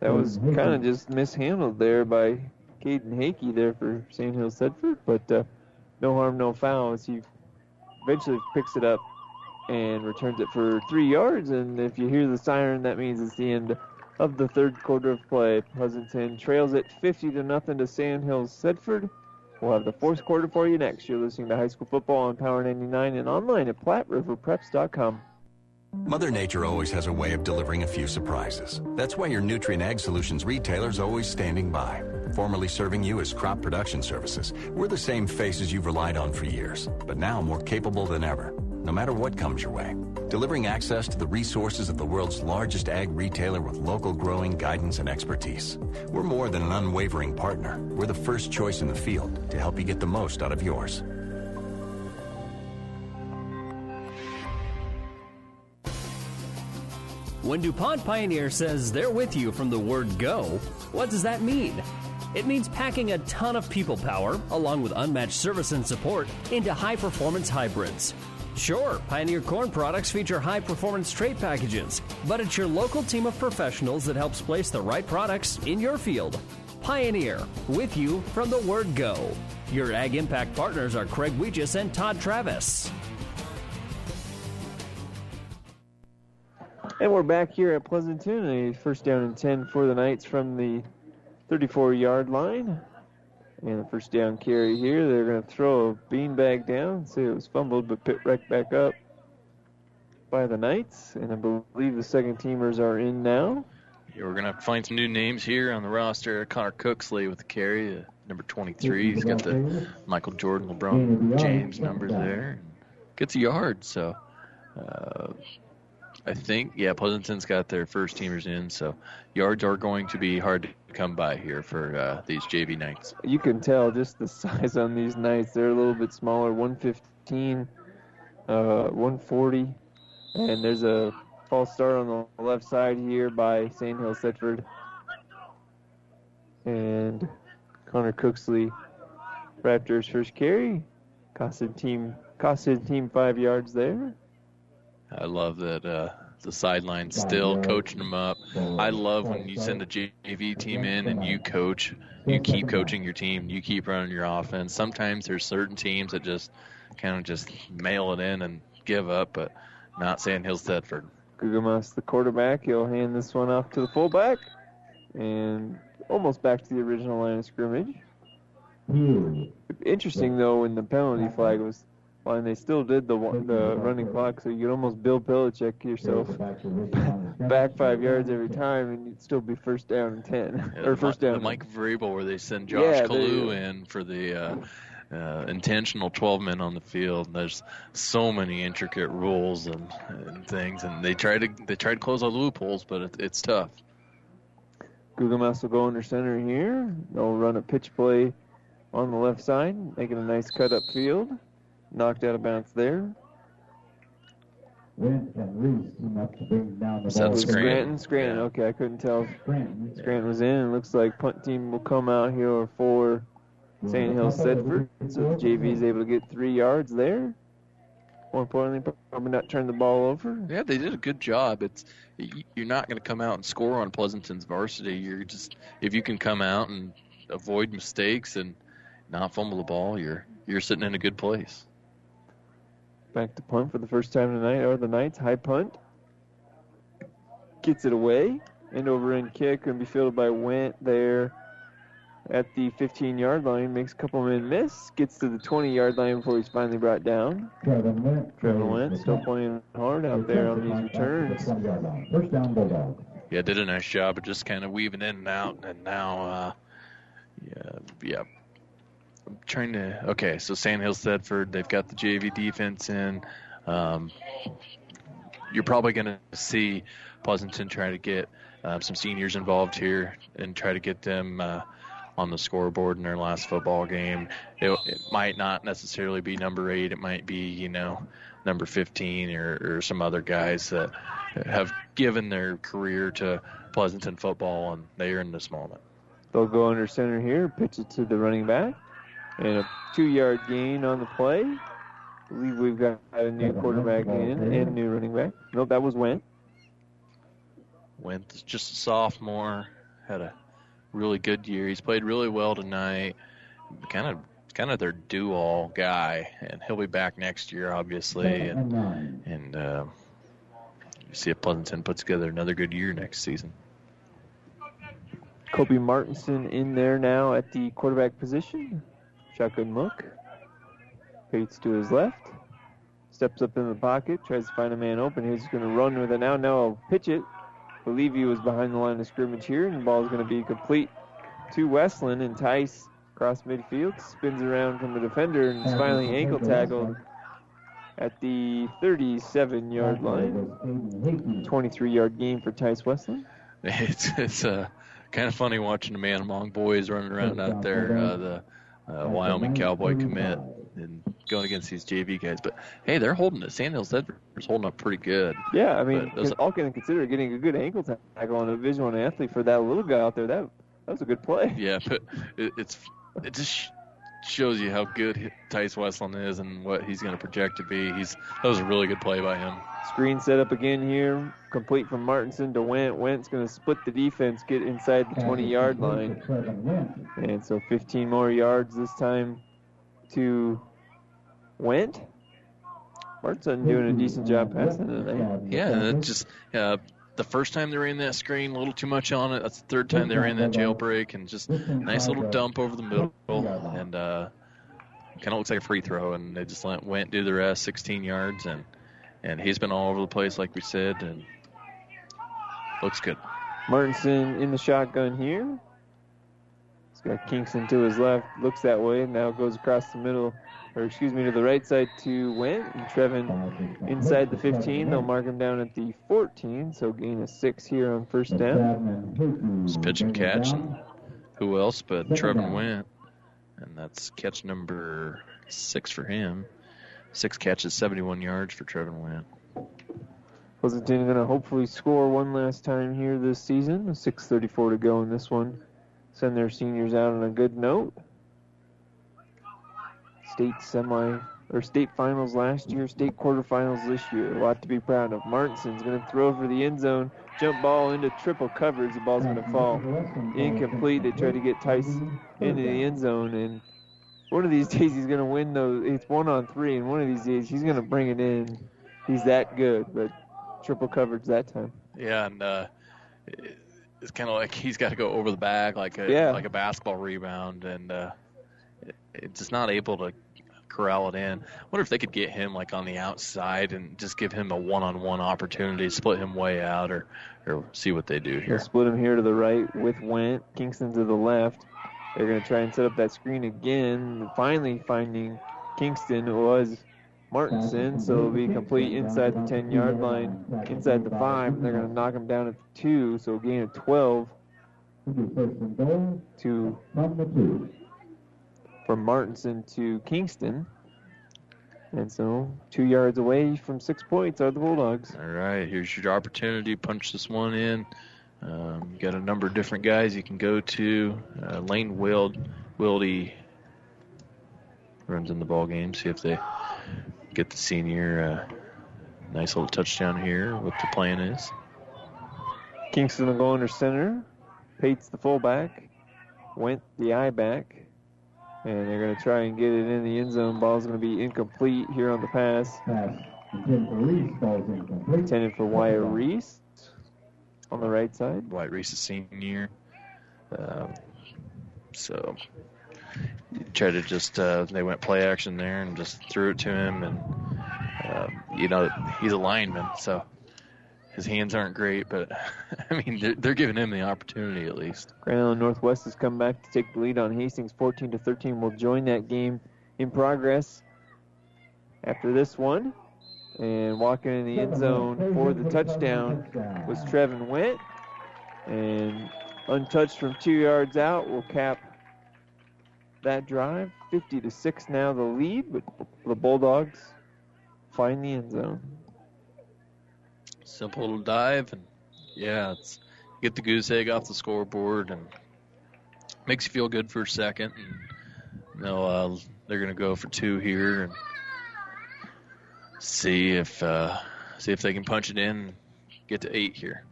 S1: that was kind of just mishandled there by Caden Hakey there for Sandhills Thedford, but uh, no harm, no foul as he eventually picks it up and returns it for three yards. And if you hear the siren, that means it's the end of the third quarter of play. Pleasanton trails it 50 to nothing to Sand Hills Thedford. We'll have the fourth quarter for you next. You're listening to High School Football on Power 99 and online at PlatteRiverPreps.com.
S15: Mother Nature always has a way of delivering a few surprises. That's why your Nutrien Ag Solutions retailer is always standing by. Formerly serving you as crop production services, we're the same faces you've relied on for years, but now more capable than ever, no matter what comes your way. Delivering access to the resources of the world's largest ag retailer with local growing guidance and expertise. We're more than an unwavering partner. We're the first choice in the field to help you get the most out of yours.
S9: When DuPont Pioneer says they're with you from the word go, what does that mean? It means packing a ton of people power, along with unmatched service and support, into high performance hybrids. Sure, Pioneer Corn products feature high performance trait packages, but it's your local team of professionals that helps place the right products in your field. Pioneer, with you from the word go. Your Ag Impact partners are Craig Weegis and Todd Travis.
S1: And we're back here at Pleasanton. A first down and 10 for the Knights from the 34 yard line. And the first down carry here. They're going to throw a beanbag down. Say it was fumbled, but pit right back up by the Knights. And I believe the second teamers are in now.
S2: Yeah, we're going to find some new names here on the roster. Connor Cooksley with the carry, uh, number 23. He's got the Michael Jordan, LeBron James numbers there. Gets a yard, so. Uh, I think, yeah, Pleasanton's got their first teamers in, so yards are going to be hard to come by here for uh, these JV Knights.
S1: You can tell just the size on these Knights. They're a little bit smaller, 115, uh, 140, and there's a false start on the left side here by Sandhill Thedford. And Connor Cooksley, Raptors first carry, costed team costed team five yards there.
S2: I love that uh, the sideline still coaching them up. I love when you send a JV team in and you coach, you keep coaching your team, you keep running your offense. Sometimes there's certain teams that just kind of just mail it in and give up, but not Sand Hills Thedford.
S1: Gugamas, the quarterback, he'll hand this one off to the fullback, and almost back to the original line of scrimmage. Interesting though, when the penalty flag was line, they still did the the running clock, so you could almost Bill Belichick yourself back five yards every time, and you'd still be first down and ten
S2: Yeah,
S1: or
S2: the
S1: first down.
S2: The Mike Vrabel where they send Josh
S1: Yeah,
S2: Kalu in for the uh, uh, intentional 12 men on the field. There's so many intricate rules and, and things, and they try to they try to close all the loopholes, but it, it's tough.
S1: Google Mouse will go under center here. They'll run a pitch play on the left side, making a nice cut up field. Knocked out of bounds there.
S2: Is that
S1: Was
S2: Scranton?
S1: Scranton? Scranton. Okay, I couldn't tell. if Scranton was in. It looks like punt team will come out here for Sandhills Thedford. So the JV is able to get three yards there. More importantly, probably not turn the ball over.
S2: Yeah, they did a good job. It's you're not going to come out and score on Pleasanton's varsity. You're just if you can come out and avoid mistakes and not fumble the ball, you're you're sitting in a good place.
S1: Back to punt for the first time tonight, or the Knights. High punt. Gets it away. End over end kick going to be fielded by Went there at the 15 yard line. Makes a couple of men miss. Gets to the 20 yard line before he's finally brought down. Trevin Went still playing hard out there on these returns.
S16: First down, Bulldog.
S2: Yeah, did a nice job of just kind of weaving in and out. And now, uh, yeah, yeah. I'm trying to. Okay, so Sand Hill they've got the JV defense in. Um, you're probably going to see Pleasanton try to get uh, some seniors involved here and try to get them uh, on the scoreboard in their last football game. It, it might not necessarily be number eight. It might be, you know, number 15 or, or some other guys that have given their career to Pleasanton football, and they are in this moment.
S1: They'll go under center here, pitch it to the running back, and a two-yard gain on the play. I believe we've got a new quarterback in and a new running back. Nope, that was Went.
S2: Went just a sophomore, had a really good year. He's played really well tonight. Kind of, kind of their do-all guy, and he'll be back next year, obviously. And and uh, you see if Pleasanton puts together another good year next season.
S1: Kobe Martinson in there now at the quarterback position. Shotgun look. Pates to his left. Steps up in the pocket, tries to find a man open. He's going to run with it now. Now I'll pitch it. Believe he was behind the line of scrimmage here, and the ball is going to be complete to Westland. And Tice across midfield spins around from the defender and is finally ankle tackled at the 37 yard line. 23 yard game for Tice Westland.
S2: It's it's uh, kind of funny watching a man among boys running around out there, uh, the uh, Wyoming Cowboy commit, and going against these JV guys. But hey, they're holding it. Sand Hills Edwards holding up pretty good.
S1: Yeah, I mean,
S2: those-
S1: all can consider getting a good ankle tackle on a Division One athlete for that little guy out there. That that was a good play.
S2: Yeah, but it, it's it just shows you how good Tice Westland is and what he's going to project to be. He's that was a really good play by him.
S1: Screen set up again here, complete from Martinson to Went. Went's going to split the defense, get inside the 20 yard line, and so 15 more yards this time to Went. Martinson doing a decent job passing tonight.
S2: Yeah, just uh, the first time they in that screen, a little too much on it. That's the third time they in that jailbreak, and just nice little dump over the middle, and uh, kind of looks like a free throw. And they just let Went do the rest, 16 yards, and and he's been all over the place, like we said, and looks good.
S1: Martinson in the shotgun here. He's got Kingston to his left, looks that way, now goes across the middle, or excuse me, to the right side to Went. And Trevin inside the 15. They'll mark him down at the 14, so gain a six here on first down.
S2: It's pitch and catch, and who else but Trevin Went, and that's catch number six for him. Six catches, 71 yards for Trevin Went.
S1: Pleasanton going to hopefully score one last time here this season. 6:34 to go in this one. Send their seniors out on a good note. State semi or state finals last year, state quarterfinals this year. A lot to be proud of. Martinson's going to throw for the end zone, jump ball into triple coverage. The ball's going to fall incomplete. They try to get Tice into the end zone, and one of these days he's going to win those. It's one on three, and one of these days he's going to bring it in. He's that good, but triple coverage that time.
S2: Yeah, and uh, it's kind of like he's got to go over the back like a
S1: Yeah.
S2: like a basketball rebound, and uh, it's just not able to corral it in. wonder if they could get him like on the outside and just give him a one-on-one opportunity, split him way out, or or see what they do
S1: They'll
S2: here.
S1: split him here to the right with Went. Kingston to the left. They're going to try and set up that screen again. Finally finding Kingston was Martinson, so it'll be complete inside the 10 yard line, inside the 5. They're going to knock him down at the 2, so gain of 12 to from Martinson to Kingston. And so, two yards away from six points are the Bulldogs.
S2: All right, here's your opportunity. Punch this one in. Um, you got a number of different guys you can go to. Uh, Lane Wild, Wildy runs in the ball game. See if they get the senior uh, nice little touchdown here. What the plan is.
S1: Kingston will go under center. Pates the fullback. Went the eye back. And they're going to try and get it in the end zone. Ball's going to be incomplete here on the pass. Intended for Wyatt Reese on the right side.
S2: Wyatt Reese is senior. Um, so try to just uh, they went play action there and just threw it to him and um, you know he's a lineman so his hands aren't great but I mean they're, they're giving him the opportunity at least.
S1: Grand Island Northwest has come back to take the lead on Hastings 14 to 13. We'll join that game in progress after this one. And walking in the end zone for the touchdown was Trevin Went. And untouched from two yards out will cap that drive. 50 to 6 now the lead, but the Bulldogs find the end zone.
S2: Simple little dive, and yeah, it's get the goose egg off the scoreboard, and makes you feel good for a second. And you know, uh, they're going to go for two here, and see if uh, see if they can punch it in, get to eight here.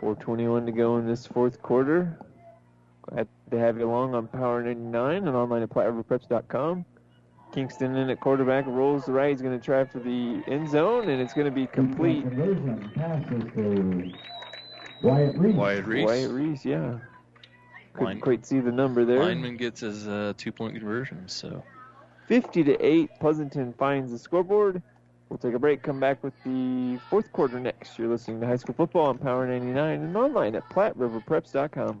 S1: 4:21 to go in this fourth quarter. Glad to have you along on Power 99 and online at PlatteRiverPreps.com. Kingston in at quarterback rolls the right. He's going to try for the end zone, and it's going to be complete.
S16: Wyatt Reese.
S2: Wyatt Reese.
S1: Wyatt Reese, yeah. Couldn't
S2: Line-
S1: quite see the number there.
S2: Lineman gets his uh, two point conversion, so
S1: 50 to 8. Pleasanton finds the scoreboard. We'll take a break, come back with the fourth quarter next. You're listening to High School Football on Power 99 and online at PlatteRiverPreps.com.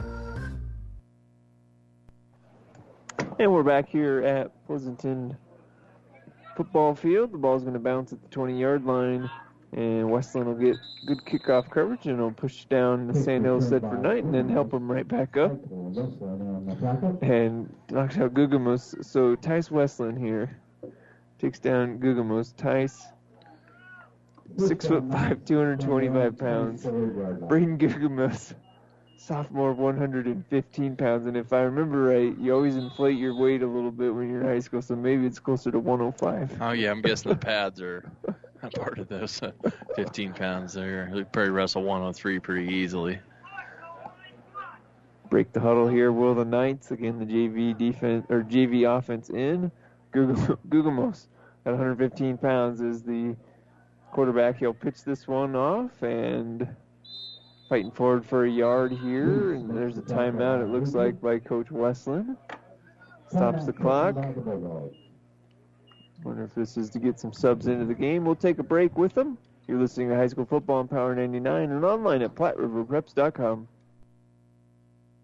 S1: And we're back here at Pleasanton football field. The ball's going to bounce at the 20 yard line, and Westland will get good kickoff coverage and will push down the Sand Hills set for night and then help him right back up. And knocks out Guggemos. So Tice Westland here takes down Guggemos. Tice, six foot five, 225 pounds. Braden Guggemos sophomore 115 pounds and if i remember right you always inflate your weight a little bit when you're in high school so maybe it's closer to 105
S2: oh yeah, I'm guessing the pads are a part of this. Uh, 15 pounds there. They probably wrestle 103 pretty easily.
S1: break the huddle here will the knights again the jv defense or jv offense in Google Guggemos at 115 pounds is the quarterback he'll pitch this one off and fighting forward for a yard here and there's a timeout it looks like by coach westland stops the clock. Wonder if this is to get some subs into the game. We'll take a break with them. You're listening to high school football on power 99 and online at platteriverpreps.com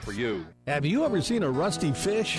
S17: for you.
S6: Have you ever seen a rusty fish?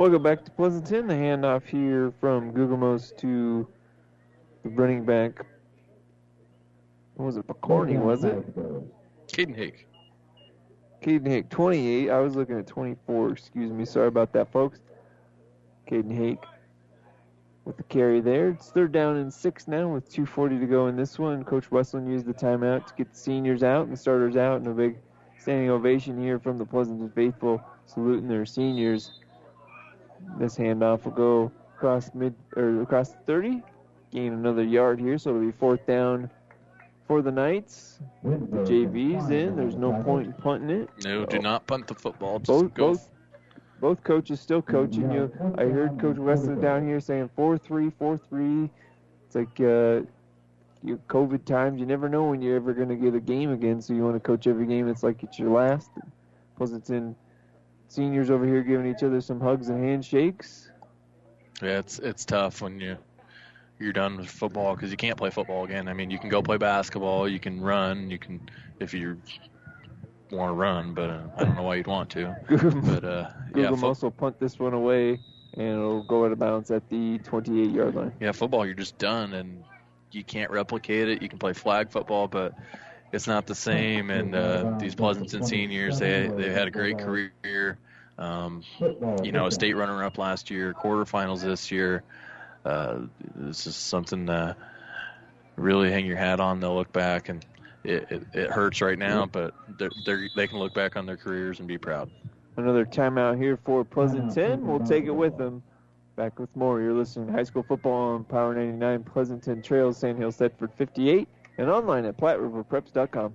S1: Welcome back to Pleasanton. The handoff here from Guggemos to the running back. What was it? Picorni, was it?
S2: Caden Hake.
S1: Caden Hake, 28. I was looking at 24. Excuse me. Sorry about that, folks. Caden Hake with the carry there. It's third down and six now with 2.40 to go in this one. Coach Westland used the timeout to get the seniors out and the starters out, and a big standing ovation here from the Pleasanton faithful saluting their seniors. This handoff will go across mid or across the 30, gain another yard here, so it'll be fourth down for the Knights. The JV's in. There's no point in punting it.
S2: No, do not punt the football. Just
S1: Both
S2: go.
S1: both both coaches still coaching you. I heard Coach Weston down here saying 4 3, 4 3. It's like uh, you COVID times. You never know when you're ever going to get a game again. So you want to coach every game. It's like it's your last. Pleasanton seniors over here giving each other some hugs and handshakes.
S2: Yeah, it's it's tough when you you're done with football because you can't play football again. I mean, you can go play basketball, you can run, you can if you want to run, but uh, I don't know why you'd want to. but uh, yeah,
S1: Google
S2: fo-
S1: also punt this one away, and it'll go out of bounds at the 28 yard line.
S2: yeah, football you're just done and you can't replicate it. You can play flag football, but it's not the same. And uh, these Pleasanton seniors, they they had a great career. Um, you know, a state runner-up last year, quarterfinals this year. Uh, this is something to really hang your hat on. They'll look back, and it, it, it hurts right now, but they're, they're, they can look back on their careers and be proud.
S1: Another timeout here for Pleasanton. We'll take it with them. Back with more. You're listening to high school football on Power 99 Pleasanton Trails, Sandhill, Thedford 58, and online at PlatteRiverPreps.com.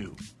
S6: you.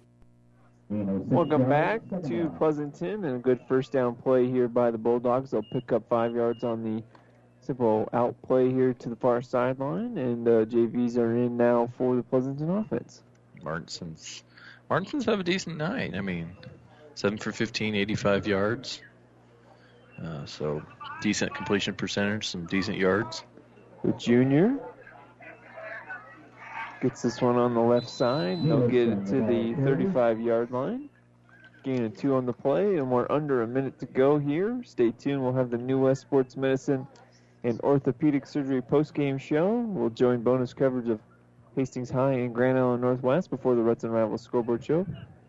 S1: Welcome back to Pleasanton and a good first down play here by the Bulldogs. They'll pick up five yards on the simple out play here to the far sideline, and uh, JVs are in now for the Pleasanton offense.
S2: Martinsons, Martinsons have a decent night. I mean, seven for 15, 85 yards. Uh, so decent completion percentage, some decent yards.
S1: The junior gets this one on the left side. They'll get it to the 35 yard line. Gain of two on the play, and we're under a minute to go here. Stay tuned. We'll have the New West Sports Medicine and Orthopedic Surgery post-game show. We'll join bonus coverage of Hastings High and Grand Island Northwest before the Ruts and Rivals scoreboard show.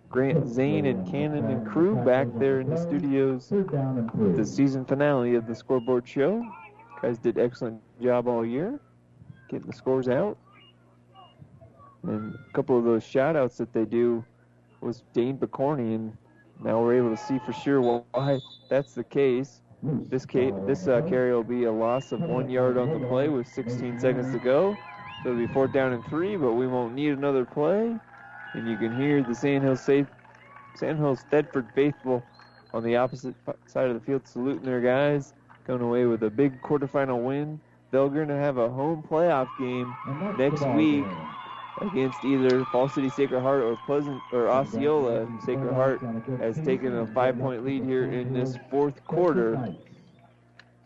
S1: Grant Zane and Cannon and crew back there in the studios with the season finale of the scoreboard show. Guys did excellent job all year getting the scores out. And a couple of those shout outs that they do was Dane Picorni and now we're able to see for sure why that's the case. This this uh, carry will be a loss of one yard on the play with 16 seconds to go. So it'll be fourth down and three, but we won't need another play. And you can hear the Sandhill safe, Sandhills Thedford faithful on the opposite side of the field saluting their guys, going away with a big quarterfinal win. They're going to have a home playoff game next week against either Fall City Sacred Heart or Pleasant or Osceola. Sacred Heart has taken a five-point lead here in this fourth quarter.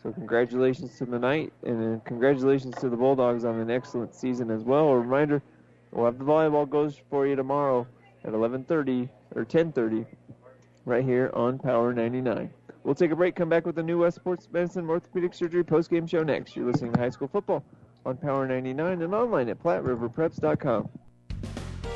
S1: So congratulations to the Knight, and congratulations to the Bulldogs on an excellent season as well. A reminder, we'll have the volleyball goes for you tomorrow at 11:30 or 10:30, right here on Power 99. We'll take a break. Come back with the new West Sports Medicine Orthopedic Surgery post-game show next. You're listening to High School Football on Power 99 and online at PlatteRiverPreps.com.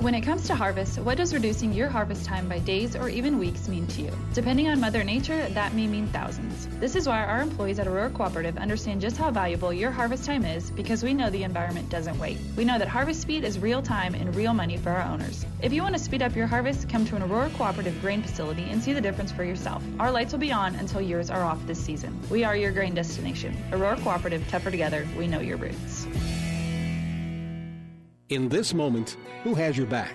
S18: When it comes to harvest, what does reducing your harvest time by days or even weeks mean to you? Depending on Mother Nature, that may mean thousands. This is why our employees at Aurora Cooperative understand just how valuable your harvest time is because we know the environment doesn't wait. We know that harvest speed is real time and real money for our owners. If you want to speed up your harvest, come to an Aurora Cooperative grain facility and see the difference for yourself. Our lights will be on until yours are off this season. We are your grain destination. Aurora Cooperative, tougher together, we know your roots.
S6: In this moment, who has your back?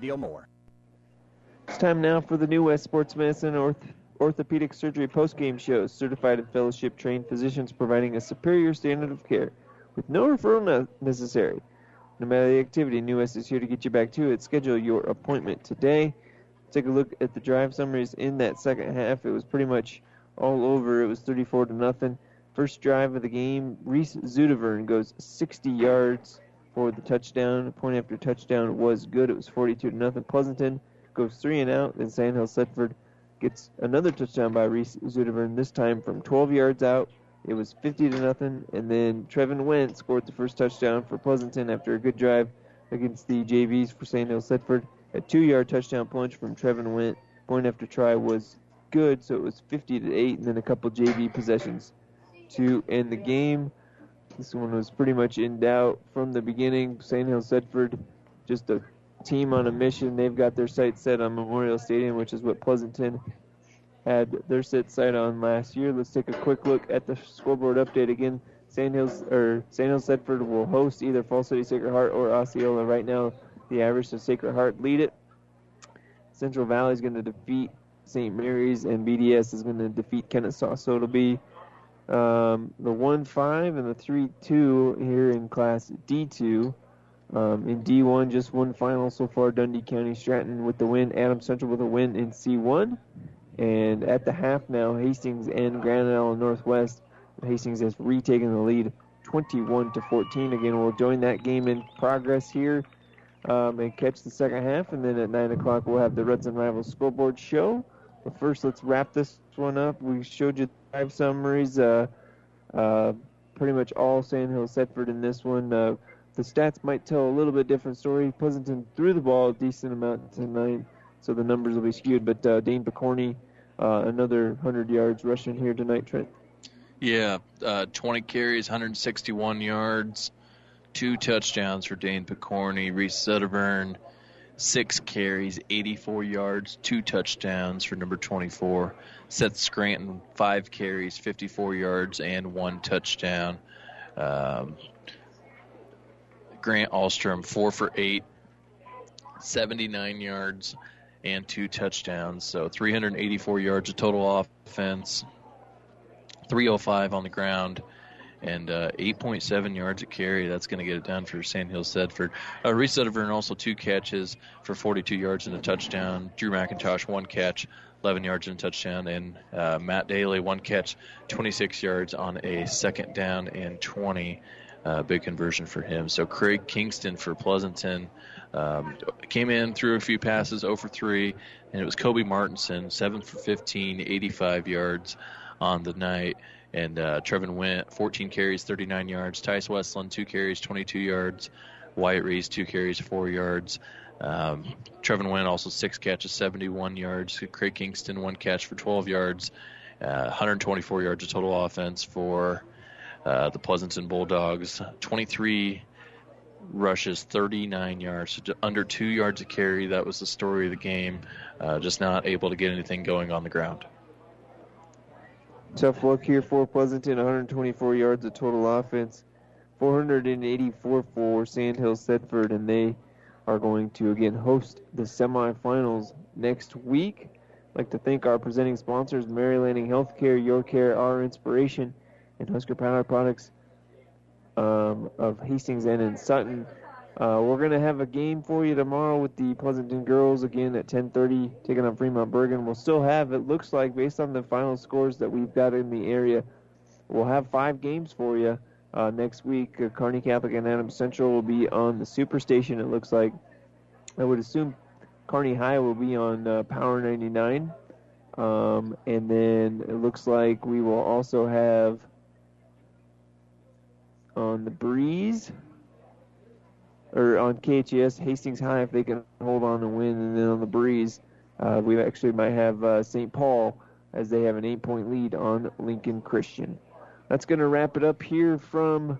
S19: deal more.
S1: It's time now for the new West Sports Medicine Orth- Orthopedic Surgery post-game show. Certified and fellowship-trained physicians providing a superior standard of care with no referral ne- necessary. No matter the activity, New West is here to get you back to it. Schedule your appointment today. Take a look at the drive summaries in that second half. It was pretty much all over. It was 34 to nothing. First drive of the game, Reese Zutavern goes 60 yards for the touchdown. Point after touchdown was good. It was 42 to nothing. Pleasanton goes three and out. Then Sandhill Thedford gets another touchdown by Reese Zutavern, this time from 12 yards out. It was 50 to nothing. And then Trevin Went scored the first touchdown for Pleasanton after a good drive against the JVs for Sandhill Thedford. A two-yard touchdown punch from Trevin Went. Point after try was good, so it was 50 to 8, and then a couple JV possessions to end the game. This one was pretty much in doubt from the beginning. Sandhill Thedford just a team on a mission. They've got their sights set on Memorial Stadium, which is what Pleasanton had their set sight on last year. Let's take a quick look at the scoreboard update again. Sandhills or Sandhills Thedford will host either Fall City Sacred Heart or Osceola. Right now, the average of Sacred Heart lead it. Central Valley is going to defeat St. Mary's, and BDS is going to defeat Kenesaw. So it'll be um, the 1 5 and the 3 2 here in Class D2. Um, in D1, just one final so far. Dundy County Stratton with the win. Adam Central with a win in C1. And at the half now, Hastings and Grand Island Northwest. Hastings has retaken the lead 21 to 14. Again, we'll join that game in progress here um, and catch the second half. And then at 9 o'clock, we'll have the Reds and Rivals scoreboard show. But first, let's wrap this one up. We showed you five summaries. Uh, uh, pretty much all Sandhill Thedford in this one. Uh, the stats might tell a little bit different story. Pleasanton threw the ball a decent amount tonight. so the numbers will be skewed. But uh, Dane Picorni, uh, another 100 yards rushing here tonight, Trent.
S2: Yeah, uh, 20 carries, 161 yards, two touchdowns for Dane Picorni. Reese Zutavern, six carries, 84 yards, two touchdowns for number 24. Seth Scranton, five carries, 54 yards, and one touchdown. Um, Grant Alstrom, four for eight, 79 yards, and two touchdowns. So 384 yards of total offense, 305 on the ground, and uh, 8.7 yards a carry. That's going to get it down for Sandhill Thedford. Uh, Reese Zutavern also two catches for 42 yards and a touchdown. Drew McIntosh one catch, 11 yards and a touchdown, and uh, Matt Daly one catch, 26 yards on a second down and 20. Uh, big conversion for him. So Craig Kingston for Pleasanton um, came in, threw a few passes, 0 for 3, and it was Kobe Martinson, 7 for 15, 85 yards on the night. And uh, Trevin Went, 14 carries, 39 yards. Tice Westland, 2 carries, 22 yards. Wyatt Reese, 2 carries, 4 yards. Um, Trevin Went also 6 catches, 71 yards. Craig Kingston, 1 catch for 12 yards. Uh, 124 yards of total offense for uh, the Pleasanton Bulldogs. 23 rushes, 39 yards, so under 2 yards a carry. That was the story of the game. Uh, just not able to get anything going on the ground.
S1: Tough luck here for Pleasanton, 124 yards of total offense, 484 for Sandhill Thedford, and they are going to again host the semifinals next week. I'd like to thank our presenting sponsors, Mary Lanning Healthcare, Your Care, Our Inspiration, and Husker Power Products um, of Hastings and in Sutton. Uh, we're going to have a game for you tomorrow with the Pleasanton girls again at 10:30, taking on Fremont Bergan. We'll still have, it looks like, based on the final scores that we've got in the area, we'll have five games for you uh, next week. Uh, Kearney Catholic and Adams Central will be on the Superstation. It looks like. I would assume Kearney High will be on uh, Power 99, um, and then it looks like we will also have on the Breeze or on KHS Hastings High if they can hold on and win, and then on the Breeze, uh, we actually might have uh, St. Paul as they have an eight-point lead on Lincoln Christian. That's going to wrap it up here from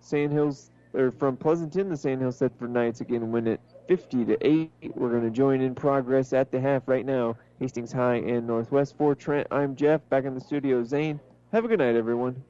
S1: Sandhills or from Pleasanton. The Sandhills Thedford Knights again win it 50 to eight. We're going to join in progress at the half right now. Hastings High and Northwest for Trent. I'm Jeff back in the studio. Zane, have a good night, everyone.